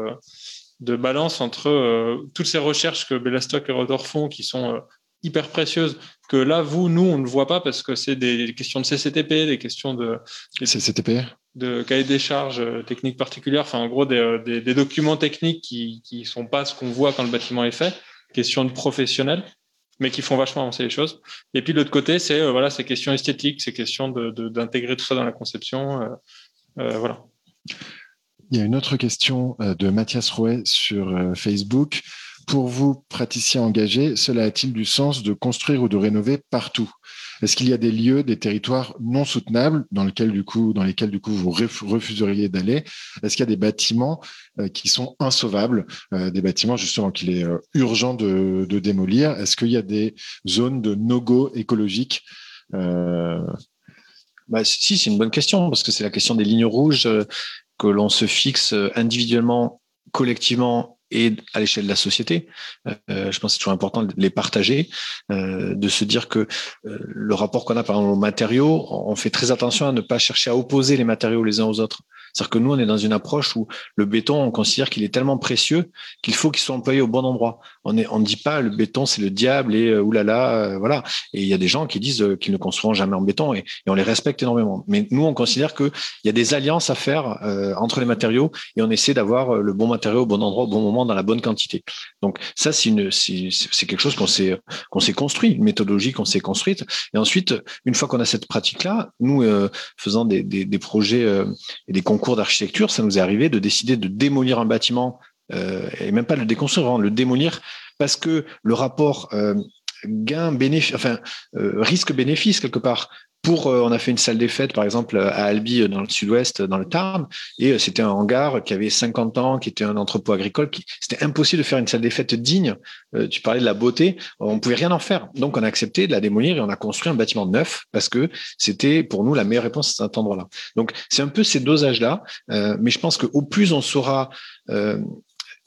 de balance entre euh, toutes ces recherches que Bellastock et Rodor font, qui sont euh, hyper précieuses, que là, vous, nous, on ne voit pas parce que c'est des questions de CCTP, des questions de, C'est CTP de cahier des charges euh, techniques particulières, enfin en gros des, euh, des, des documents techniques qui qui sont pas ce qu'on voit quand le bâtiment est fait, question de professionnels, mais qui font vachement avancer les choses. Et puis de l'autre côté, c'est euh, voilà ces questions esthétiques, ces questions de de- d'intégrer tout ça dans la conception, euh, euh, voilà. Il y a une autre question euh, de Mathias Rouet sur euh, Facebook. Pour vous, praticiens engagés, cela a-t-il du sens de construire ou de rénover partout? Est-ce qu'il y a des lieux, des territoires non soutenables dans lesquels du coup, dans lesquels du coup vous ref- refuseriez d'aller? Est-ce qu'il y a des bâtiments euh, qui sont insauvables, des bâtiments justement qu'il est urgent de, démolir? Est-ce qu'il y a des zones de no-go écologiques Bah, si, c'est une bonne question, parce que c'est la question des lignes rouges que l'on se fixe euh, individuellement, collectivement et à l'échelle de la société. Euh, je pense que c'est toujours important de les partager, euh, de se dire que euh, le rapport qu'on a par exemple aux matériaux, on fait très attention à ne pas chercher à opposer les matériaux les uns aux autres. C'est-à-dire que nous, on est dans une approche où le béton, on considère qu'il est tellement précieux qu'il faut qu'il soit employé au bon endroit. On ne dit pas le béton, c'est le diable et oulala, voilà. Et il y a des gens qui disent qu'ils ne construiront jamais en béton et, et on les respecte énormément. Mais nous, on considère qu'il y a des alliances à faire entre les matériaux et on essaie d'avoir le bon matériau au bon endroit au bon moment dans la bonne quantité. Donc ça, c'est quelque chose qu'on s'est construit, une méthodologie qu'on s'est construite. Et ensuite, une fois qu'on a cette pratique-là, nous euh, faisant des, projets euh, et des concours d'architecture, ça nous est arrivé de décider de démolir un bâtiment euh, et même pas le déconstruire, vraiment le démolir parce que le rapport gain bénéfice, enfin risque-bénéfice quelque part pour, euh, on a fait une salle des fêtes, par exemple, à Albi, euh, dans le sud-ouest, dans le Tarn, et euh, c'était un hangar qui avait 50 ans, qui était un entrepôt agricole. Qui, c'était impossible de faire une salle des fêtes digne. tu parlais de la beauté, on pouvait rien en faire. Donc, on a accepté de la démolir et on a construit un bâtiment neuf parce que c'était pour nous la meilleure réponse à cet endroit-là. Donc, c'est un peu ces dosages-là, mais je pense qu'au plus on saura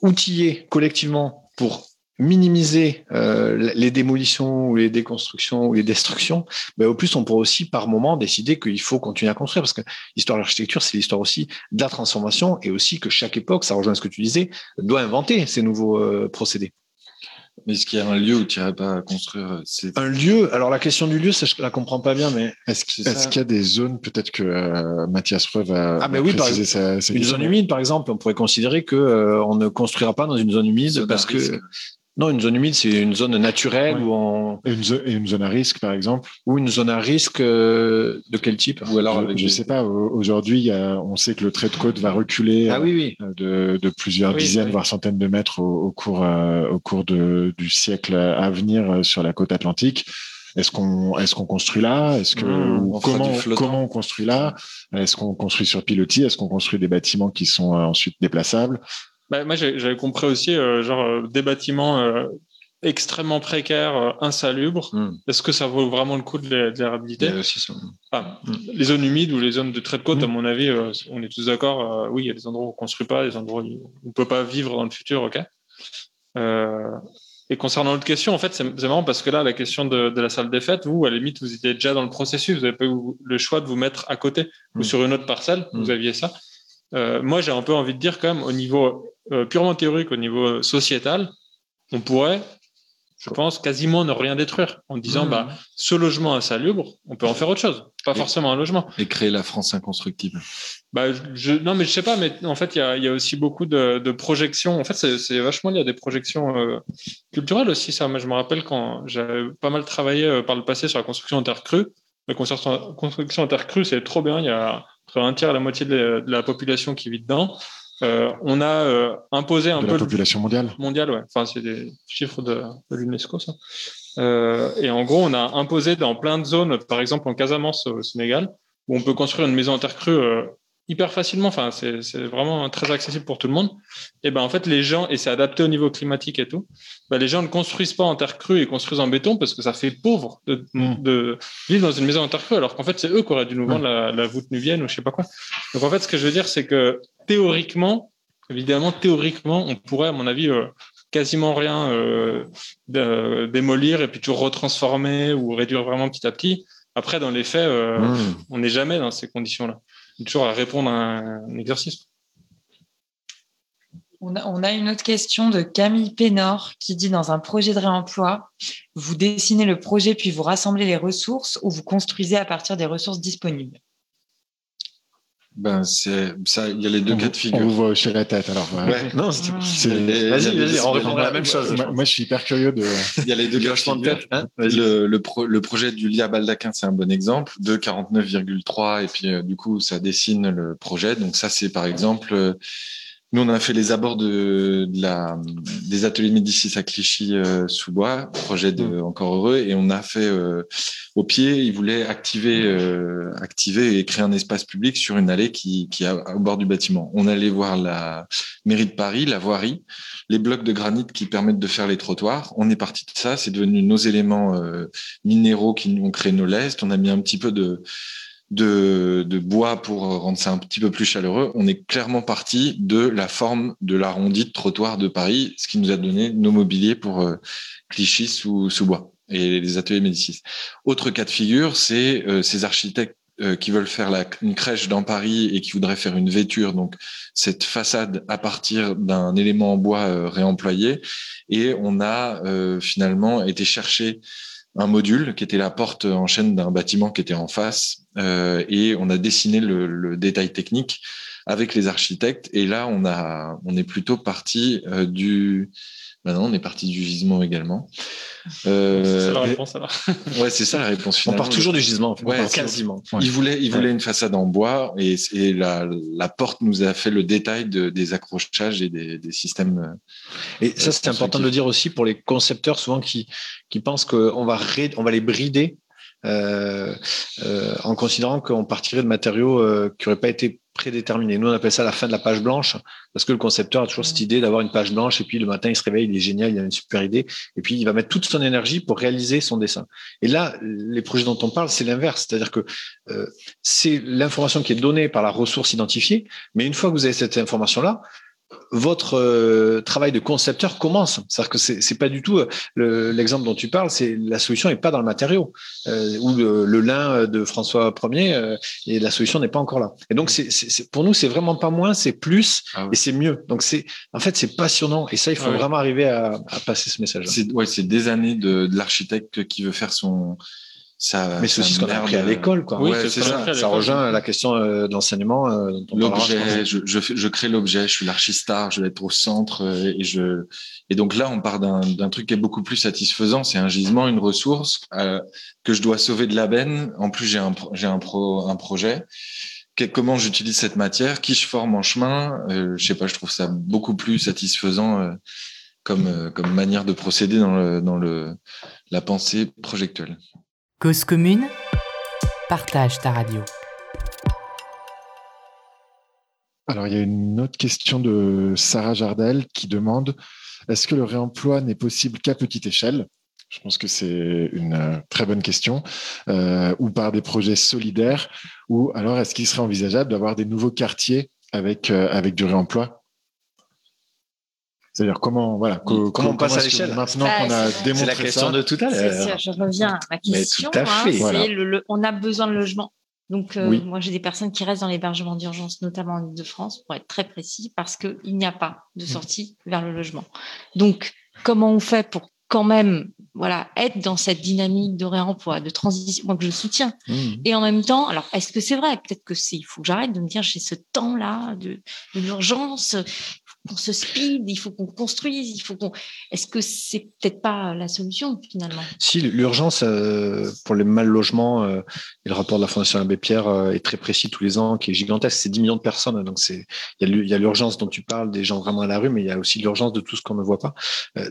outiller collectivement pour minimiser euh, les démolitions ou les déconstructions ou les destructions, ben, au plus on pourra aussi par moment décider qu'il faut continuer à construire. Parce que l'histoire de l'architecture, c'est l'histoire aussi de la transformation et aussi que chaque époque, ça rejoint ce que tu disais, doit inventer ces nouveaux euh, procédés. Mais est-ce qu'il y a un lieu où tu n'irais pas construire euh, Un lieu? Alors la question du lieu, ça, je la comprends pas bien, mais est-ce qu'il y a des zones peut-être que Mathias Preuve va, ah, mais oui, par exemple, une zone humide, par exemple, on pourrait considérer que on ne construira pas dans une zone humide parce que non, une zone humide, c'est une zone naturelle où on... et, une zone, à risque, par exemple. Ou une zone à risque euh, de quel type? Ou alors, je ne sais pas, aujourd'hui, on sait que le trait de côte va reculer ah, oui, oui. Euh, de, plusieurs dizaines, voire centaines de mètres au, cours, euh, au cours de, du siècle à venir sur la côte atlantique. Est-ce qu'on est-ce qu'on construit là? Est-ce que mmh, comment comment on construit là? Est-ce qu'on construit sur pilotis? Est-ce qu'on construit des bâtiments qui sont ensuite déplaçables? Bah, moi, j'avais compris aussi, euh, genre, euh, des bâtiments euh, extrêmement précaires, insalubres. Hmm. Est-ce que ça vaut vraiment le coup de les, de les réhabiliter? Aussi ça. Ah, hmm. Les zones humides ou les zones de trait de côte, à hmm. mon avis, on est tous d'accord. oui, il y a des endroits où on ne construit pas, des endroits où on ne peut pas vivre dans le futur, ok. et concernant l'autre question, en fait, c'est marrant parce que là, la question de, de, la salle des fêtes, vous, à la limite, vous étiez déjà dans le processus, vous n'avez pas eu le choix de vous mettre à côté ou sur une autre parcelle, vous aviez ça. moi, j'ai un peu envie de dire quand même, au niveau euh, purement théorique, au niveau sociétal, on pourrait, je pense, quasiment ne rien détruire en disant, mmh. bah, ce logement insalubre, on peut en faire autre chose, pas forcément un logement. Et créer la France inconstructible. Bah, je, non, mais je sais pas, mais en fait, il y a, y a, aussi beaucoup de, de projections. En fait, c'est vachement lié à des projections euh, culturelles aussi, ça. Mais je me rappelle quand j'avais pas mal travaillé euh, par le passé sur la construction en terre crue. La construction en terre crue, c'est trop bien. Il y a un tiers à la moitié de la population qui vit dedans. Euh, on a euh, imposé un de peu la population mondiale. Mondiale, ouais. Enfin, c'est des chiffres de, de l'UNESCO, ça. Euh, et en gros, on a imposé dans plein de zones, par exemple en Casamance au Sénégal, où on peut construire une maison en terre crue euh, hyper facilement. Enfin, c'est vraiment très accessible pour tout le monde. Et ben en fait, les gens et c'est adapté au niveau climatique et tout. Ben, les gens ne construisent pas en terre crue et construisent en béton parce que ça fait pauvre de, mm. de vivre dans une maison en terre crue, alors qu'en fait, c'est eux qui auraient dû nous vendre la, la voûte nubienne ou je sais pas quoi. Donc en fait, ce que je veux dire, c'est que théoriquement, évidemment, théoriquement, on pourrait, à mon avis, euh, quasiment rien euh, démolir et puis toujours retransformer ou réduire vraiment petit à petit. Après, dans les faits, euh, mm. on n'est jamais dans ces conditions-là toujours à répondre à un, exercice. On a, une autre question de Camille Pénor qui dit dans un projet de réemploi, vous dessinez le projet puis vous rassemblez les ressources ou vous construisez à partir des ressources disponibles? Ben, c'est ça. Il y a les deux cas de figure. On vous voit hocher la tête. Alors, ouais. non, vas-y, vas-y, on répondra la même chose. Moi, je suis hyper curieux de. Il y a les deux cas de tête. Hein le, le, le, projet du Lia Baldaquin, c'est un bon exemple. De 49,3 et puis euh, du coup, ça dessine le projet. Donc ça, c'est par exemple euh, nous, on a fait les abords de, la, des ateliers Médicis à Clichy-sous-Bois, euh, projet de mm. Encore Heureux, et on a fait euh, au pied, ils voulaient activer, euh, activer et créer un espace public sur une allée qui, qui est au bord du bâtiment. On allait voir la mairie de Paris, la voirie, les blocs de granit qui permettent de faire les trottoirs. On est parti de ça, c'est devenu nos éléments minéraux qui ont créé nos lestes. On a mis un petit peu de de, de, bois pour rendre ça un petit peu plus chaleureux, on est clairement parti de la forme de l'arrondi de trottoir de Paris, ce qui nous a donné nos mobiliers pour euh, Clichy sous, sous bois et les ateliers Médicis. Autre cas de figure, c'est euh, ces architectes euh, qui veulent faire la, une crèche dans Paris et qui voudraient faire une vêture, donc cette façade à partir d'un élément en bois réemployé. Et on a finalement été chercher un module qui était la porte en chaîne d'un bâtiment qui était en face euh, et on a dessiné le, le, détail technique avec les architectes. Et là, on a, on est plutôt parti du Maintenant, on est parti du gisement également. Euh, c'est la réponse alors. ouais, c'est ça la réponse finale. On part toujours du gisement, en fait. ouais, quasiment. Il voulait, il voulait une façade en bois et, et la, la, porte nous a fait le détail de, des accrochages et des, des systèmes. Euh, et ça, c'est important de le dire aussi pour les concepteurs souvent qui, qui pensent qu'on va, on va les brider euh, euh, en considérant qu'on partirait de matériaux euh, qui n'auraient pas été prédéterminés. Nous, on appelle ça la fin de la page blanche, parce que le concepteur a toujours cette idée d'avoir une page blanche, et puis le matin, il se réveille, il est génial, il a une super idée, et puis il va mettre toute son énergie pour réaliser son dessin. Et là, les projets dont on parle, c'est l'inverse, c'est-à-dire que euh, c'est l'information qui est donnée par la ressource identifiée, mais une fois que vous avez cette information-là, votre euh, travail de concepteur commence. C'est-à-dire que c'est, c'est pas du tout euh, l'exemple dont tu parles. C'est la solution n'est pas dans le matériau euh, ou le, le, lin de François Ier et la solution n'est pas encore là. Et donc c'est, pour nous c'est vraiment pas moins, c'est plus ah et c'est mieux. Donc c'est en fait c'est passionnant et ça il faut ah vraiment arriver à, à, passer ce message. C'est ouais c'est des années de, de l'architecte qui veut faire son ça, mais c'est aussi ce qu'on a appris à l'école, quoi. Oui, c'est ça. Ça rejoint la question euh, de l'enseignement. Euh, l'objet, je, je, je, crée l'objet, je suis l'archistar, je vais être au centre euh, et je. Et donc là, on part d'un truc qui est beaucoup plus satisfaisant. C'est un gisement, une ressource euh, que je dois sauver de la benne. En plus, j'ai un j'ai un pro un projet. comment j'utilise cette matière, qui je forme en chemin? Euh, je sais pas, je trouve ça beaucoup plus satisfaisant comme comme manière de procéder dans le dans le la pensée projectuelle. Cause commune, partage ta radio. Alors, il y a une autre question de Sarah Jardel qui demande est-ce que le réemploi n'est possible qu'à petite échelle? Je pense que c'est une euh, très bonne question. Euh, ou par des projets solidaires Ou alors, est-ce qu'il serait envisageable d'avoir des nouveaux quartiers avec, euh, avec du réemploi? C'est-à-dire comment voilà comment, on passe à l'échelle maintenant qu'on a démontré C'est la question de tout à l'heure. Je reviens à ma question. tout à hein, le, on a besoin de logement. Donc euh, moi j'ai des personnes qui restent dans l'hébergement d'urgence, notamment en Ile-de-France, pour être très précis, parce qu'il n'y a pas de mm. sortie vers le logement. Donc comment on fait pour quand même voilà être dans cette dynamique de réemploi, de transition, moi que je soutiens. Mm. Et en même temps, alors est-ce que c'est vrai? Peut-être que c'est. Il faut que j'arrête de me dire j'ai ce temps-là de, de l'urgence qu'on se speed, il faut qu'on construise, il faut qu'on. Est-ce que c'est peut-être pas la solution finalement? Si l'urgence euh, pour les mal logements euh, et le rapport de la Fondation Abbé Pierre euh, est très précis tous les ans, qui est gigantesque, c'est 10 millions de personnes. Donc c'est il y a l'urgence dont tu parles, des gens vraiment à la rue, mais il y a aussi l'urgence de tout ce qu'on ne voit pas.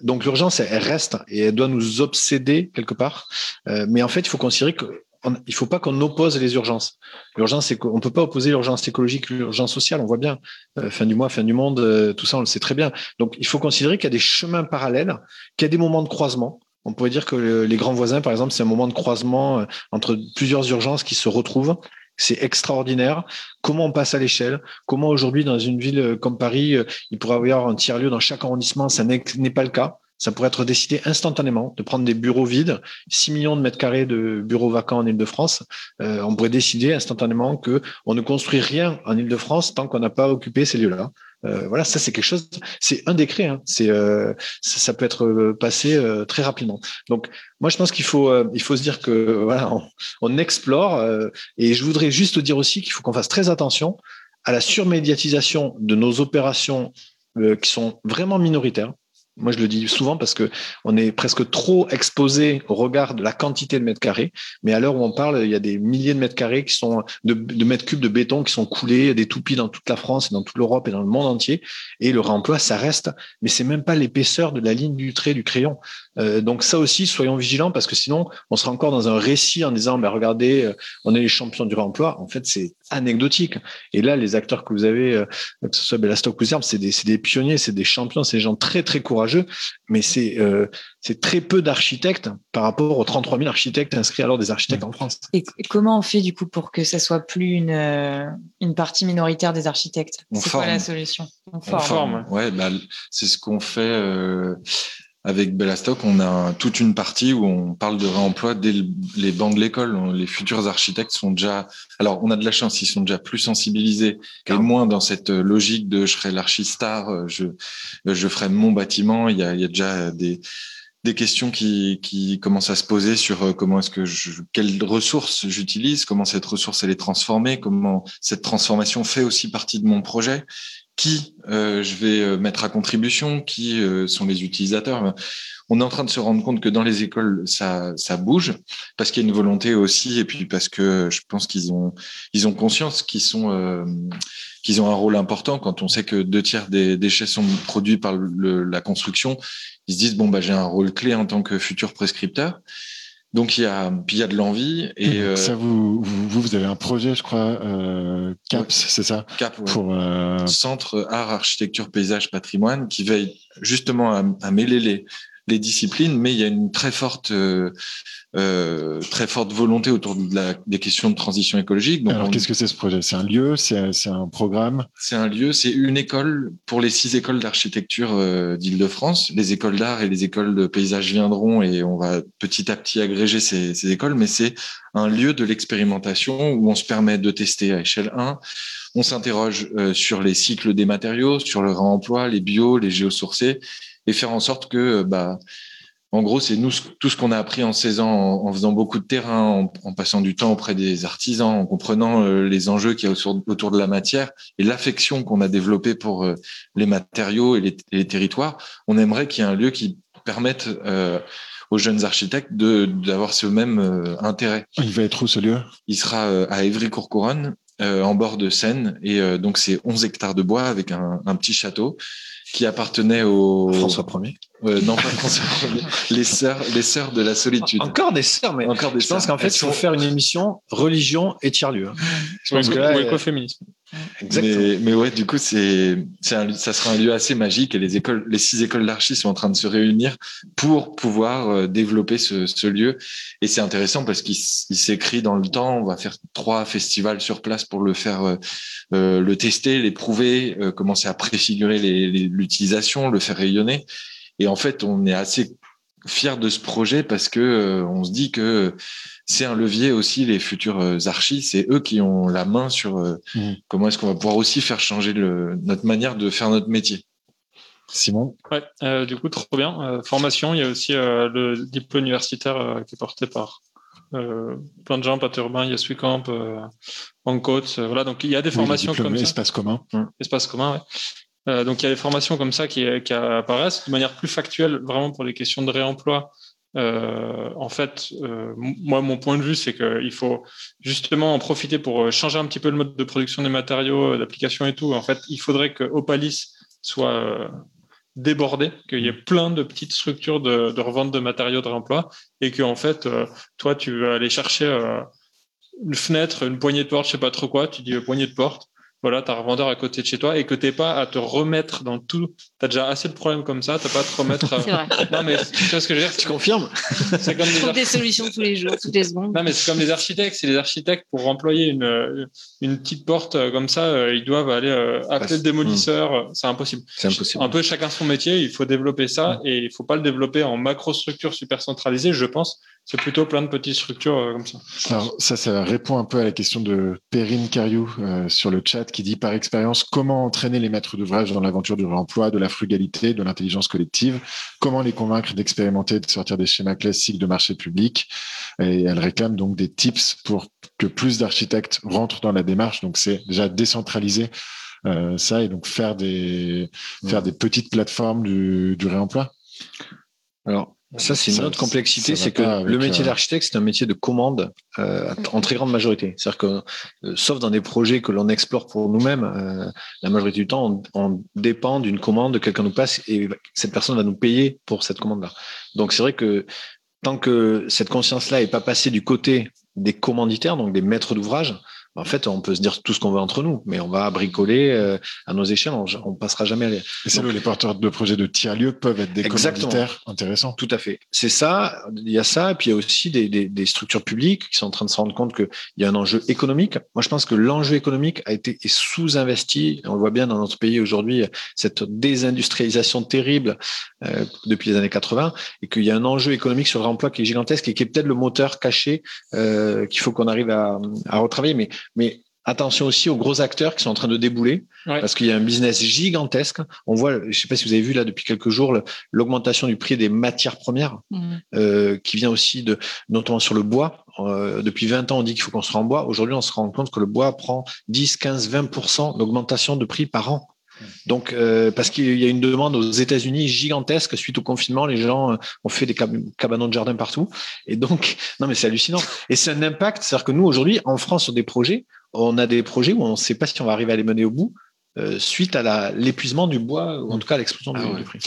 donc l'urgence elle reste et elle doit nous obséder quelque part. mais en fait il faut considérer que il faut pas qu'on oppose les urgences. L'urgence, c'est qu'on peut pas opposer l'urgence écologique, l'urgence sociale. On voit bien, euh, fin du mois, fin du monde, euh, tout ça, on le sait très bien. Donc, il faut considérer qu'il y a des chemins parallèles, qu'il y a des moments de croisement. On pourrait dire que les grands voisins, par exemple, c'est un moment de croisement euh, entre plusieurs urgences qui se retrouvent. C'est extraordinaire. Comment on passe à l'échelle? Comment aujourd'hui, dans une ville comme Paris, il pourrait y avoir un tiers-lieu dans chaque arrondissement? Ça n'est pas le cas. Ça pourrait être décidé instantanément de prendre des bureaux vides, 6 millions de mètres carrés de bureaux vacants en Ile-de-France. Euh, on pourrait décider instantanément que on ne construit rien en Ile-de-France tant qu'on n'a pas occupé ces lieux-là. Euh, voilà, ça c'est quelque chose, c'est un décret, hein, c'est euh, ça, peut être euh, passé euh, très rapidement. Donc moi je pense qu'il faut il faut se dire que voilà on, on explore et je voudrais juste dire aussi qu'il faut qu'on fasse très attention à la surmédiatisation de nos opérations qui sont vraiment minoritaires. Moi, je le dis souvent parce que on est presque trop exposé au regard de la quantité de mètres carrés. Mais à l'heure où on parle, il y a des milliers de mètres carrés qui sont de, mètres cubes de béton qui sont coulés, des toupies dans toute la France et dans toute l'Europe et dans le monde entier. Et le réemploi, ça reste, mais c'est même pas l'épaisseur de la ligne du trait du crayon. Euh, donc ça aussi, soyons vigilants parce que sinon, on sera encore dans un récit en disant, ben regardez, euh, on est les champions du réemploi. En fait, c'est anecdotique. Et là, les acteurs que vous avez, euh, que ce soit Bellastock ou Zerbe, c'est des, des, pionniers, c'est des champions, c'est des gens très très courageux, mais c'est euh, c'est très peu d'architectes par rapport aux 33 000 architectes inscrits alors des architectes en France. Et comment on fait du coup pour que ça soit plus une, euh, une partie minoritaire des architectes? C'est quoi la solution? On forme. Ouais, bah, c'est ce qu'on fait. Euh, avec Bellastock, on a toute une partie où on parle de réemploi dès les bancs de l'école. Les futurs architectes sont déjà, alors on a de la chance, ils sont déjà plus sensibilisés et moins dans cette logique de je serai l'archistar, je, je ferai mon bâtiment. Il y a, il y a déjà des, des questions qui, qui commencent à se poser sur euh, comment est-ce que je, quelles ressources j'utilise, comment cette ressource elle est transformée, comment cette transformation fait aussi partie de mon projet, qui euh, je vais euh, mettre à contribution, qui sont les utilisateurs. On est en train de se rendre compte que dans les écoles, ça, ça bouge parce qu'il y a une volonté aussi, et puis parce que je pense qu'ils ont, ils ont conscience qu'ils sont, qu'ils ont un rôle important. Quand on sait que deux tiers des déchets sont produits par le, la construction, ils se disent bon bah j'ai un rôle clé en tant que futur prescripteur. Donc il y a puis il y a de l'envie et euh, ça vous, vous vous avez un projet je crois euh, CAPS c'est ça CAP pour euh... Centre Art Architecture Paysage Patrimoine qui veille justement à, à mêler les les disciplines, mais il y a une très forte, euh, euh, très forte volonté autour de la, des questions de transition écologique. Donc Alors, qu'est-ce que c'est ce projet? C'est un lieu? C'est un programme? C'est un lieu, c'est une école pour les six écoles d'architecture euh, d'Île-de-France. Les écoles d'art et les écoles de paysage viendront et on va petit à petit agréger ces, ces écoles, mais c'est un lieu de l'expérimentation où on se permet de tester à échelle 1. On s'interroge euh, sur les cycles des matériaux, sur le réemploi, les bio, les géosourcés et faire en sorte que, bah, en gros, c'est nous tout ce qu'on a appris en 16 ans en, faisant beaucoup de terrain, en, passant du temps auprès des artisans, en comprenant euh, les enjeux qu'il y a autour, de la matière et l'affection qu'on a développée pour euh, les matériaux et les, territoires. On aimerait qu'il y ait un lieu qui permette euh, aux jeunes architectes d'avoir ce même intérêt. Il va être où ce lieu? Il sera à Évry-Courcouronne, en bord de Seine, et donc c'est 11 hectares de bois avec un, un petit château qui appartenait au François Ier. non, pas François Ier. Les sœurs, les sœurs de la solitude. Encore des sœurs, mais encore des je pense qu'en fait, il faut faire une émission religion et tiers-lieu. Hein. Je pense que là, ou écoféminisme. Mais, mais ouais, du coup, c'est, ça sera un lieu assez magique et les écoles, les six écoles d'archi sont en train de se réunir pour pouvoir euh, développer ce, ce lieu. Et c'est intéressant parce qu'il s'écrit dans le temps. On va faire trois festivals sur place pour le faire, euh, euh le tester, l'éprouver, euh, commencer à préfigurer l'utilisation, le faire rayonner. Et en fait, on est assez fier de ce projet parce que on se dit que c'est un levier aussi, les futurs euh, archis, c'est eux qui ont la main sur euh, mmh. comment est-ce qu'on va pouvoir aussi faire changer le, notre manière de faire notre métier. Simon? Ouais, euh, du coup, trop bien. formation, il y a aussi le diplôme universitaire qui est porté par plein de gens, Pat Urbain, il y a Suicamp, en Côte, voilà, donc il y a des formations comme ça. Espace commun. Mmh. Espace commun, ouais. donc il y a des formations comme ça qui, qui apparaissent de manière plus factuelle, vraiment pour les questions de réemploi euh, en fait, euh, moi, mon point de vue, c'est qu'il faut justement en profiter pour euh, changer un petit peu le mode de production des matériaux, d'application et tout. En fait, il faudrait que Opalis soit débordé, qu'il y ait plein de petites structures de, revente de matériaux de réemploi et que en fait, toi, tu vas aller chercher une fenêtre, une poignée de porte, je sais pas trop quoi, tu dis poignée de porte, voilà, tu as un revendeur à côté de chez toi et que tu pas à te remettre dans tout. Tu as déjà assez de problèmes comme ça, tu pas à te remettre. C'est vrai. Non, mais tu vois ce que je veux dire Tu confirmes C'est comme des, des solutions tous les jours, toutes les secondes. Non, mais c'est comme les architectes. C'est les architectes, pour employer une, une petite porte euh, comme ça, euh, ils doivent aller euh, appeler le démolisseur. C'est impossible. C'est impossible. Un peu chacun son métier. Il faut développer ça et il faut pas le développer en macro-structure super centralisée, je pense. C'est plutôt plein de petites structures comme ça. Alors, ça, ça répond un peu à la question de Perrine Cariou sur le chat qui dit par expérience comment entraîner les maîtres d'ouvrage dans l'aventure du réemploi, de la frugalité, de l'intelligence collective, comment les convaincre d'expérimenter, de sortir des schémas classiques de marché public? Et elle réclame donc des tips pour que plus d'architectes rentrent dans la démarche. Donc, c'est déjà décentraliser euh, ça et donc faire des, faire des petites plateformes du, du réemploi. Alors, ça, c'est une autre complexité, c'est que le métier euh, d'architecte, c'est un métier de commande euh, en très grande majorité. C'est-à-dire que, euh, sauf dans des projets que l'on explore pour nous-mêmes, euh, la majorité du temps, on, on dépend d'une commande, quelqu'un nous passe et cette personne va nous payer pour cette commande-là. Donc, c'est vrai que tant que cette conscience-là est pas passée du côté des commanditaires, donc des maîtres d'ouvrage, en fait, on peut se dire tout ce qu'on veut entre nous, mais on va bricoler euh, à nos échelles, on, on passera jamais à les. Et c'est là où les porteurs de projets de tiers-lieux peuvent être des commanditaires intéressants. Tout à fait. C'est ça, il y a ça, et puis il y a aussi des, des, des structures publiques qui sont en train de se rendre compte qu'il y a un enjeu économique. Moi, je pense que l'enjeu économique a été sous-investi. On le voit bien dans notre pays aujourd'hui, cette désindustrialisation terrible euh, depuis les années 80, et qu'il y a un enjeu économique sur le remploi qui est gigantesque et qui est peut-être le moteur caché euh, qu'il faut qu'on arrive à, à retravailler. Mais mais attention aussi aux gros acteurs qui sont en train de débouler, Ouais. parce qu'il y a un business gigantesque. On voit, je sais pas si vous avez vu là depuis quelques jours, l'augmentation du prix des matières premières, Mhm. euh, qui vient aussi de, notamment sur le bois. Euh, depuis 20 ans, on dit qu'il faut construire en bois. Aujourd'hui, on se rend compte que le bois prend 10, 15, 20% d'augmentation de prix par an. Donc, euh, parce qu'il y a une demande aux États-Unis gigantesque suite au confinement, les gens euh, ont fait des cab- cabanons de jardin partout. Et donc, non, mais c'est hallucinant. Et c'est un impact, c'est-à-dire que nous, aujourd'hui, en France, sur des projets, on a des projets où on ne sait pas si on va arriver à les mener au bout euh, suite à l'épuisement du bois, ou en tout cas à l'explosion Ah du, ouais. du prix.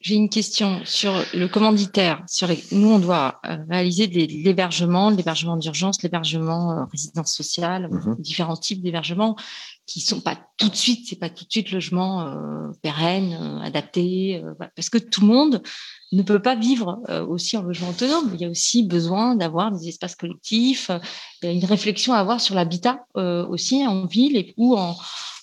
J'ai une question sur le commanditaire. Sur les, nous, on doit réaliser de l'hébergement, l'hébergement d'urgence, l'hébergement euh, résidence sociale, Mhm. différents types d'hébergements qui sont pas tout de suite, c'est pas tout de suite logement euh, pérenne, euh, adapté, euh, parce que tout le monde ne peut pas vivre aussi en logement autonome. Il y a aussi besoin d'avoir des espaces collectifs. une réflexion à avoir sur l'habitat aussi en ville et ou en,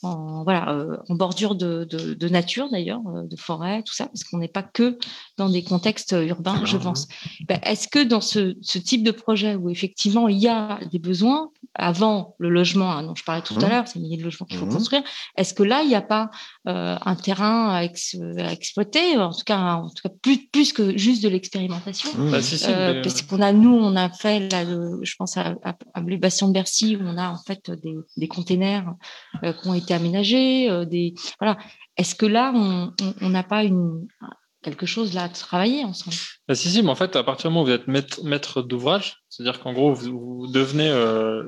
en voilà euh, en bordure de, de, de nature d'ailleurs, euh, de forêt, tout ça, parce qu'on n'est pas que dans des contextes urbains, je pense. Ben, Est-ce que dans ce, ce type de projet où effectivement il y a des besoins avant le logement hein, dont je parlais tout à Mhm. l'heure, ces milliers de logements qu'il faut Mhm. construire, est-ce que là il n'y a pas euh, un terrain à, ex- à exploiter, en tout cas, en tout cas plus plus que juste de l'expérimentation? Mmh. Bah, si, si, Euh, mais, parce qu'on a nous on a fait là, le- je pense à, à, à de Bercy où on a en fait des, des containers euh, qui ont été aménagés euh, des voilà est-ce que là on n'a pas une quelque chose là à travailler ensemble? Bah, si, si, mais en fait, à partir du moment où vous êtes maître, maître d'ouvrage, c'est-à-dire qu'en gros, vous, devenez euh,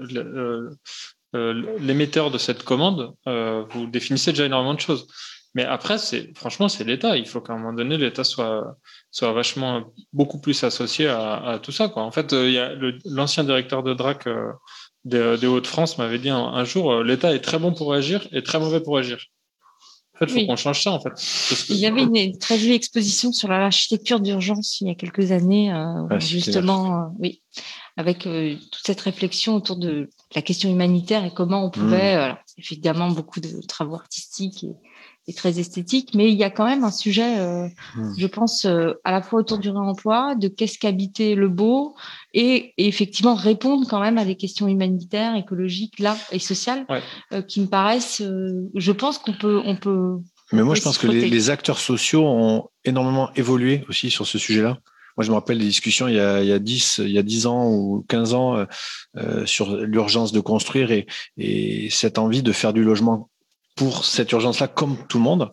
euh, l'émetteur de cette commande, vous définissez déjà énormément de choses. Mais après, c'est franchement, c'est l'État. Il faut qu'à un moment donné, l'État soit, soit vachement beaucoup plus associé à, tout ça. Quoi. En fait, il y a l'ancien directeur de DRAC des, des Hauts-de-France m'avait dit un, un jour euh, l'État est très bon pour agir et très mauvais pour agir. En fait, il faut Oui. qu'on change ça, en fait. Que- il y avait une, une très jolie exposition sur l'architecture d'urgence il y a quelques années euh, Ah, justement euh, oui avec euh, toute cette réflexion autour de la question humanitaire et comment on pouvait Mmh. alors, évidemment beaucoup de travaux artistiques et, et très esthétiques mais il y a quand même un sujet euh, Mmh. je pense euh, à la fois autour du réemploi de qu'est-ce qu'habiter le beau et, et effectivement répondre quand même à des questions humanitaires écologiques là et sociales Ouais. euh, qui me paraissent euh, je pense qu'on peut on peut Mais moi, je pense que les, acteurs sociaux ont énormément évolué aussi sur ce sujet-là. Moi, je me rappelle des discussions il y a, il y a 10, il y a 10 ans ou 15 ans euh, euh, sur l'urgence de construire et, et cette envie de faire du logement pour cette urgence-là comme tout le monde.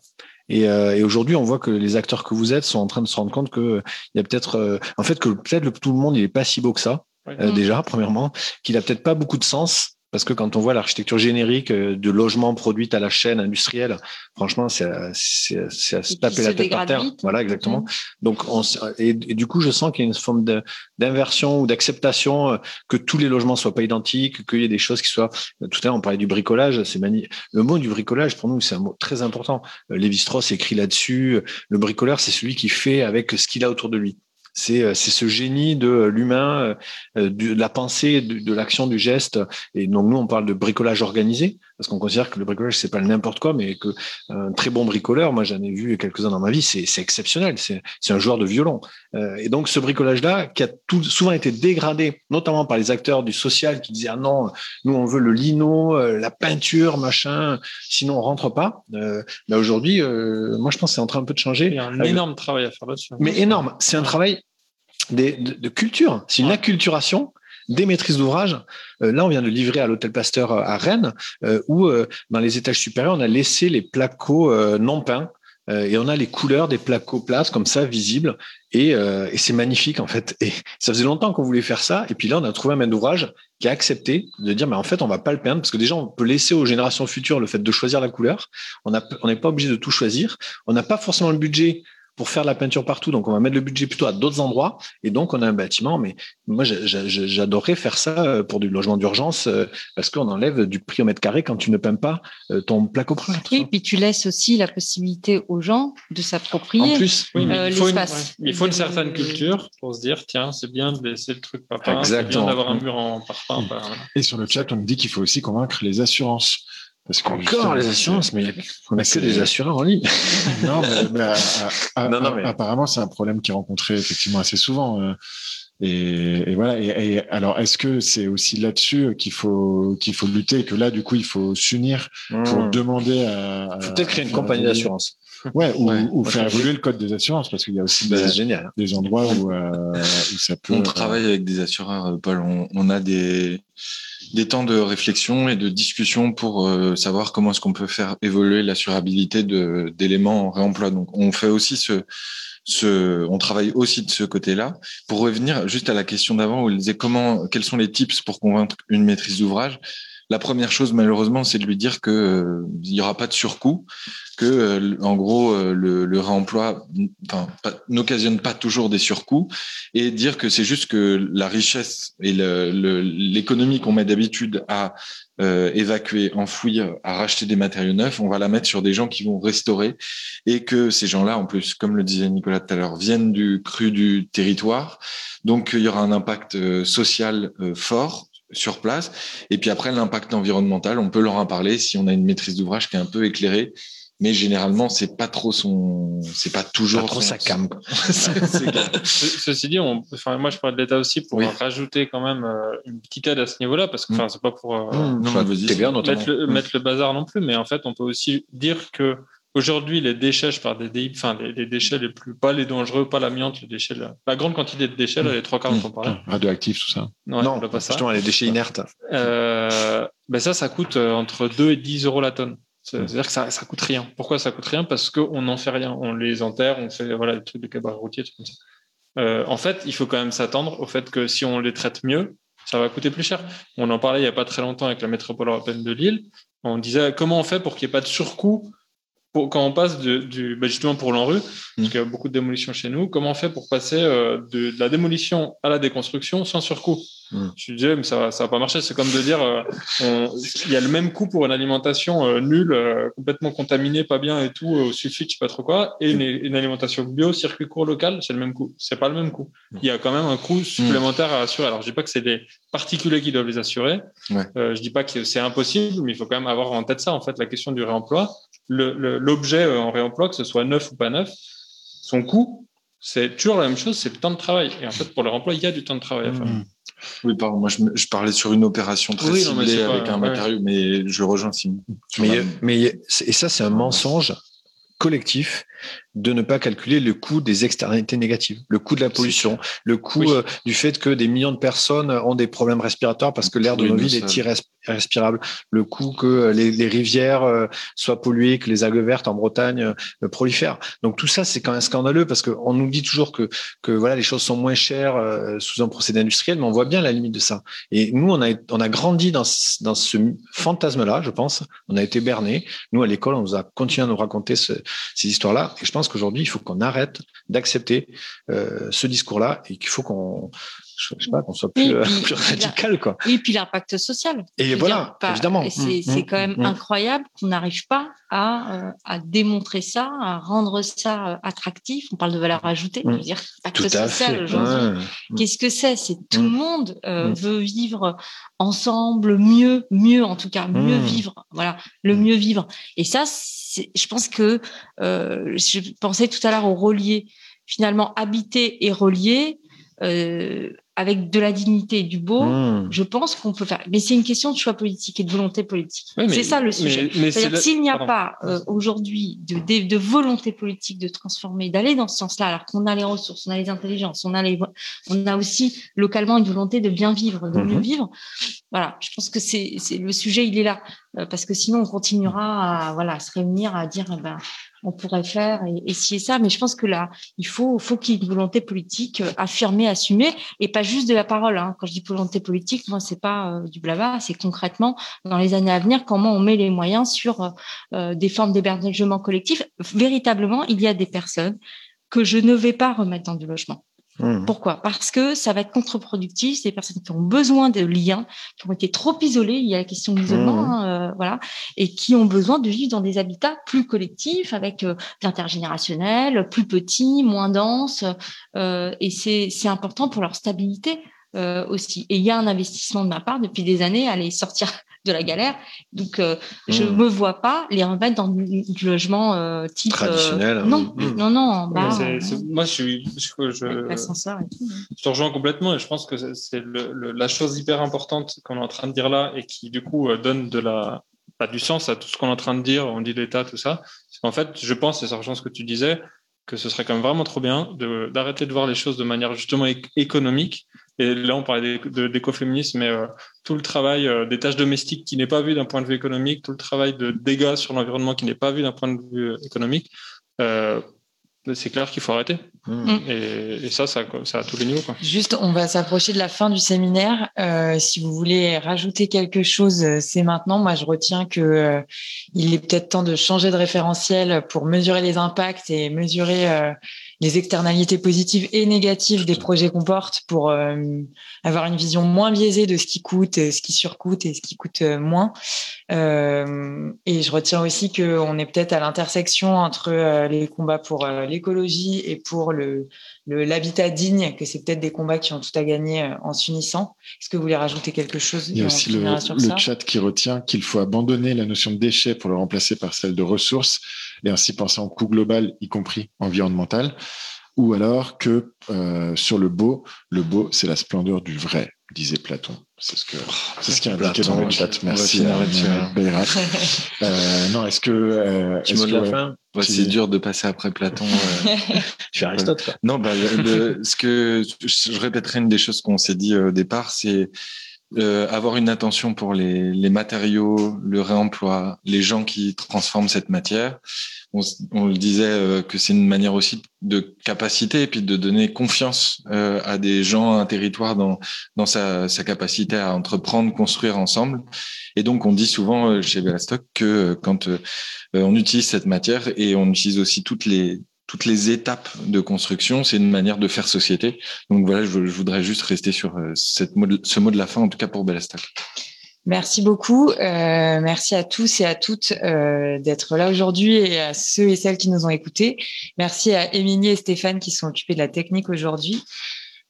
Et, euh, et aujourd'hui, on voit que les acteurs que vous êtes sont en train de se rendre compte que il y a peut-être, euh, en fait, que peut-être le- tout le monde il est pas si beau que ça Ouais. euh, Mm. déjà, premièrement, qu'il a peut-être pas beaucoup de sens. Parce que quand on voit l'architecture générique euh, de logements produits à la chaîne industrielle, franchement, c'est à, c'est c'est à se taper se la tête par terre. vite. Voilà, exactement. Donc, on, et, et du coup, je sens qu'il y a une forme de- d'inversion ou d'acceptation euh, que tous les logements soient pas identiques, qu'il y ait des choses qui soient. Tout à l'heure, on parlait du bricolage. C'est mani... Le mot du bricolage, pour nous, c'est un mot très important. Euh, Lévi-Strauss écrit là-dessus. Le bricoleur, c'est celui qui fait avec ce qu'il a autour de lui. C'est euh, c'est ce génie de l'humain, euh, de la pensée, de, de l'action, du geste. Et donc nous, on parle de bricolage organisé parce qu'on considère que le bricolage c'est pas n'importe quoi, mais que un très bon bricoleur, moi j'en ai vu quelques-uns dans ma vie, c'est exceptionnel. C'est un joueur de violon. Euh, et donc ce bricolage-là, qui a tout, souvent été dégradé, notamment par les acteurs du social qui disaient ah non, nous on veut le lino, euh, la peinture, machin, sinon on rentre pas. Euh, mais aujourd'hui, euh, moi je pense que c'est en train un peu de changer. Il y a un Avec- énorme travail à faire là-dessus. mais énorme. C'est un travail des- de, de culture. C'est une acculturation des maîtrises d'ouvrage. Euh, là, on vient de livrer à l'hôtel Pasteur euh, à Rennes, euh, où dans les étages supérieurs, on a laissé les placos non peints. et on a les couleurs des placos plates comme ça visibles et, c'est magnifique en fait et ça faisait longtemps qu'on voulait faire ça et puis là on a trouvé un maître d'ouvrage qui a accepté de dire mais en fait on va pas le peindre parce que déjà on peut laisser aux générations futures le fait de choisir la couleur on n'est pas obligé de tout choisir on n'a pas forcément le budget pour faire de la peinture partout. Donc, on va mettre le budget plutôt à d'autres endroits. Et donc, on a un bâtiment. Mais moi, j'a- j'a- j'adorerais faire ça euh, pour du logement d'urgence euh, parce qu'on enlève du prix au mètre carré quand tu ne peins pas euh, ton placo Oui, ça. puis tu laisses aussi la possibilité aux gens de s'approprier. En plus, Oui, mais Euh, il, faut une, l'espace. ouais. il faut une certaine culture pour se dire tiens, c'est bien de laisser le truc papa, c'est bien d'avoir un mur en parpaing. voilà. Et sur le chat, on nous dit qu'il faut aussi convaincre les assurances. Parce que encore les assurances, mais on Mais a que des assureurs en ligne. Non, mais, mais, à- à- Non, non, mais- apparemment, c'est un problème qui est rencontré effectivement assez souvent. Euh, Et, voilà. Et, alors, est-ce que c'est aussi là-dessus qu'il faut qu'il faut lutter que là, du coup, il faut s'unir pour mmh. demander à. faut peut-être créer une compagnie d'assurance. Ouais, ou, faire évoluer le code des assurances parce qu'il y a aussi bah, des, endroits où, euh, où, ça peut. On travaille avec des assureurs, Paul. On, on, a des des temps de réflexion et de discussion pour euh, savoir comment est-ce qu'on peut faire évoluer l'assurabilité d'éléments en réemploi. Donc, on fait aussi ce ce, on travaille aussi de ce côté-là. Pour revenir juste à la question d'avant où il disait comment, quels sont les tips pour convaincre une maîtrise d'ouvrage. La première chose, malheureusement, c'est de lui dire que euh, il y aura pas de surcoût, que euh, en gros euh, le, le, réemploi n'occasionne pas toujours des surcoûts, et dire que c'est juste que la richesse et l'économie qu'on met d'habitude à évacuer, enfouir, à racheter des matériaux neufs, on va la mettre sur des gens qui vont restaurer, et que ces gens-là, en plus, comme le disait Nicolas tout à l'heure, viennent du cru du territoire, donc il y aura un impact social fort sur place. Et puis après, l'impact environnemental, on peut leur en parler si on a une maîtrise d'ouvrage qui est un peu éclairée. Mais généralement, c'est pas trop son, c'est pas toujours pas trop sa cam. Ceci dit, on... enfin, moi, je parle de l'État aussi pour rajouter quand même euh, une petite aide à ce niveau-là, parce que, mm. enfin, c'est pas pour euh, mmh, bien, mettre, le, mettre le bazar non plus, mais en fait, on peut aussi dire que Aujourd'hui, les déchets, je parle des, enfin, les, déchets les plus, pas les dangereux, pas l'amiante, les déchets, la, grande quantité de déchets, les trois quarts dont on parlait. Mmh. Radioactifs, tout ça. non, pas ça. les déchets inertes. Euh, ben ça, ça coûte euh, entre 2 et 10 euros la tonne. C'est-à-dire que ça, ça coûte rien. Pourquoi ça coûte rien? Parce qu'on n'en fait rien. On les enterre, on fait voilà, des trucs de cabaret routier, comme ça. Euh, en fait, il faut quand même s'attendre au fait que si on les traite mieux, ça va coûter plus cher. On en parlait il n'y a pas très longtemps avec la métropole européenne de Lille. On disait comment on fait pour qu'il n'y ait pas de surcoût quand on passe de, du, bah justement pour l'enrue, parce mmh. qu'il y a beaucoup de démolitions chez nous, comment on fait pour passer euh, de, de, la démolition à la déconstruction sans surcoût? Mmh. Je disais, mais ça va, ça va pas marcher. C'est comme de dire, euh, il y a le même coût pour une alimentation euh, nulle, euh, complètement contaminée, pas bien et tout, au sulfite, je sais pas trop quoi, et une, une alimentation bio, circuit court local, c'est le même coût. C'est pas le même coût. Mmh. Il y a quand même un coût supplémentaire à assurer. Alors, je dis pas que c'est des particuliers qui doivent les assurer. Ouais. je dis pas que c'est impossible, mais il faut quand même avoir en tête ça. En fait, la question du réemploi l'objet euh, en réemploi, que ce soit neuf ou pas neuf, son coût, c'est toujours la même chose, c'est le temps de travail. Et en fait, pour le réemploi, il y a du temps de travail à faire. Mmh. Oui, pardon, moi je, parlais sur une opération très ciblée avec un matériau, mais je rejoins Simon. Mais, mais, et ça, c'est un mensonge collectif de ne pas calculer le coût des externalités négatives, le coût de la pollution, le coût euh, du fait que des millions de personnes ont des problèmes respiratoires parce que l'air de nos villes est irrespirable, le coût que les, rivières euh, soient polluées, que les algues vertes en Bretagne euh, prolifèrent. Donc tout ça, c'est quand même scandaleux parce qu'on nous dit toujours que, que voilà, les choses sont moins chères sous un procédé industriel, mais on voit bien la limite de ça. Et nous, on a, on a grandi dans, dans ce fantasme-là, je pense. On a été bernés. Nous, à l'école, on nous a continué à nous raconter ce, ces histoires-là. Et je pense qu'aujourd'hui, il faut qu'on arrête d'accepter euh, ce discours-là et qu'il faut qu'on je sais pas, qu'on soit plus, euh, plus radical, quoi. Oui, puis l'impact social. Et voilà, évidemment. C'est mmh, quand même mmh. incroyable qu'on n'arrive pas à, euh, à démontrer ça, à rendre ça euh, attractif. On parle de valeur ajoutée, mmh. je veux dire, impact social aujourd'hui. Qu'est-ce que c'est? C'est tout le monde veut vivre ensemble mieux, mieux en tout cas, mieux vivre. Voilà, le mieux vivre. Et ça, je pense que je pensais tout à l'heure au relier. Finalement, habiter et relier, euh, avec de la dignité et du beau, hmm. je pense qu'on peut faire. Mais c'est une question de choix politique et de volonté politique. c'est ça le sujet. C'est-à-dire s'il n'y a pas euh, aujourd'hui de, de, volonté politique de transformer, d'aller dans ce sens-là, alors qu'on a les ressources, on a les intelligences, on a les, on a aussi localement une volonté de bien vivre, de mieux mhm. vivre. Voilà, je pense que c'est le sujet, il est là, euh, parce que sinon on continuera à voilà se réunir à dire eh ben on pourrait faire et, ça. Mais je pense que là, il faut, faut qu'il y ait une volonté politique euh, affirmée, assumée, et pas juste de la parole. Hein. Quand je dis volonté politique, moi, c'est pas euh, du blabla, c'est concrètement dans les années à venir comment on met les moyens sur euh, des formes d'hébergement collectif. Véritablement, il y a des personnes que je ne vais pas remettre dans du logement. Mmh. Pourquoi? Parce que ça va être contre-productif. C'est des personnes qui ont besoin de liens, qui ont été trop isolées. Il y a la question de l'isolement, mmh. hein, euh, voilà, et qui ont besoin de vivre dans des habitats plus collectifs, avec euh, l'intergénérationnel, plus petits, moins denses. Euh, et c'est important pour leur stabilité. Euh, aussi. Et il y a un investissement de ma part depuis des années à aller sortir de la galère. Donc, euh, je ne Mmh. me vois pas les remettre dans du, du logement euh, type. euh, Traditionnel, hein. non, Mmh. non, non, en moi, je suis, je, je- et tout. je te rejoins complètement et je pense que c'est- c'est le- le- la chose hyper importante qu'on est en train de dire là et qui, du coup, euh, donne de la, pas du sens à tout ce qu'on est en train de dire. On dit l'État, tout ça. Qu'en fait, je pense, et ça rejoint ce que tu disais, que ce serait quand même vraiment trop bien d'arrêter de voir les choses de manière justement éc- économique. Et là, on parlait d'écoféminisme, mais euh, tout le travail euh, des tâches domestiques qui n'est pas vu d'un point de vue économique, tout le travail de dégâts sur l'environnement qui n'est pas vu d'un point de vue euh, économique, c'est clair qu'il faut arrêter. Mmh. Et, et ça, ça, ça à tous les niveaux. Quoi. Juste, on va s'approcher de la fin du séminaire. Euh, si vous voulez rajouter quelque chose, euh, c'est maintenant. Moi, je retiens que euh, il est peut-être temps de changer de référentiel pour mesurer les impacts et mesurer euh, les externalités positives et négatives des projets qu'on porte pour euh, avoir une vision moins biaisée de ce qui coûte, euh, ce qui surcoûte et ce qui coûte euh, moins. Euh, et je retiens aussi qu'on est peut-être à l'intersection entre euh, les combats pour l'écologie et pour le l'habitat digne, que c'est peut-être des combats qui ont tout à gagner en s'unissant. Est-ce que vous voulez rajouter quelque chose Il y a aussi le, le chat qui retient qu'il faut abandonner la notion de déchet pour le remplacer par celle de ressources et ainsi penser en coût global, y compris environnemental. Ou alors que euh, sur le beau, le beau, c'est la splendeur du vrai, disait Platon. C'est ce que c'est ce qui est indiqué Platon, dans le chat. Merci à hein. Euh, non, est-ce que euh, mot de que, la fin? Ouais, Tu- c'est dur de passer après Platon. euh. Tu fais Aristote, quoi. Non, bah, le- ce que je je répéterai une des choses qu'on s'est dit euh, au départ, c'est euh, avoir une attention pour les, les matériaux, le réemploi, les gens qui transforment cette matière. On, on le disait euh, que c'est une manière aussi de capacité et puis de donner confiance euh, à des gens, à un territoire dans, dans sa, sa capacité à entreprendre, construire ensemble. Et donc, on dit souvent euh, chez Velastock que euh, quand euh, on utilise cette matière et on utilise aussi toutes les toutes les étapes de construction, c'est une manière de faire société. Donc voilà, je, je voudrais juste rester sur euh, cette mot de- ce mot de la fin, en tout cas pour Bellastac. Merci beaucoup. Euh, merci à tous et à toutes euh, d'être là aujourd'hui et à ceux et celles qui nous ont écoutés. Merci à Émilie et Stéphane qui sont occupés de la technique aujourd'hui.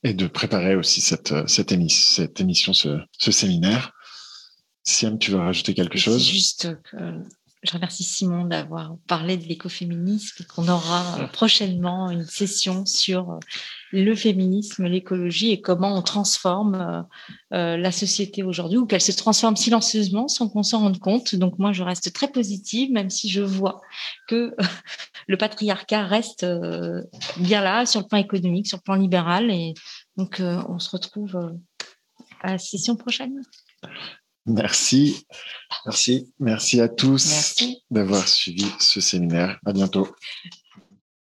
et de préparer aussi cette, cette, émi- cette émission, ce, ce séminaire. Siam, tu veux rajouter quelque Et chose? juste que je remercie Simon d'avoir parlé de l'écoféminisme et qu'on aura euh, prochainement une session sur euh, le féminisme, l'écologie et comment on transforme euh, la société aujourd'hui ou qu'elle se transforme silencieusement sans qu'on s'en rende compte. Donc moi, je reste très positive, même si je vois que le patriarcat reste bien là sur le plan économique, sur le plan libéral. Et donc, on se retrouve à la session prochaine. Merci. Merci. Merci à tous d'avoir suivi ce séminaire. À bientôt.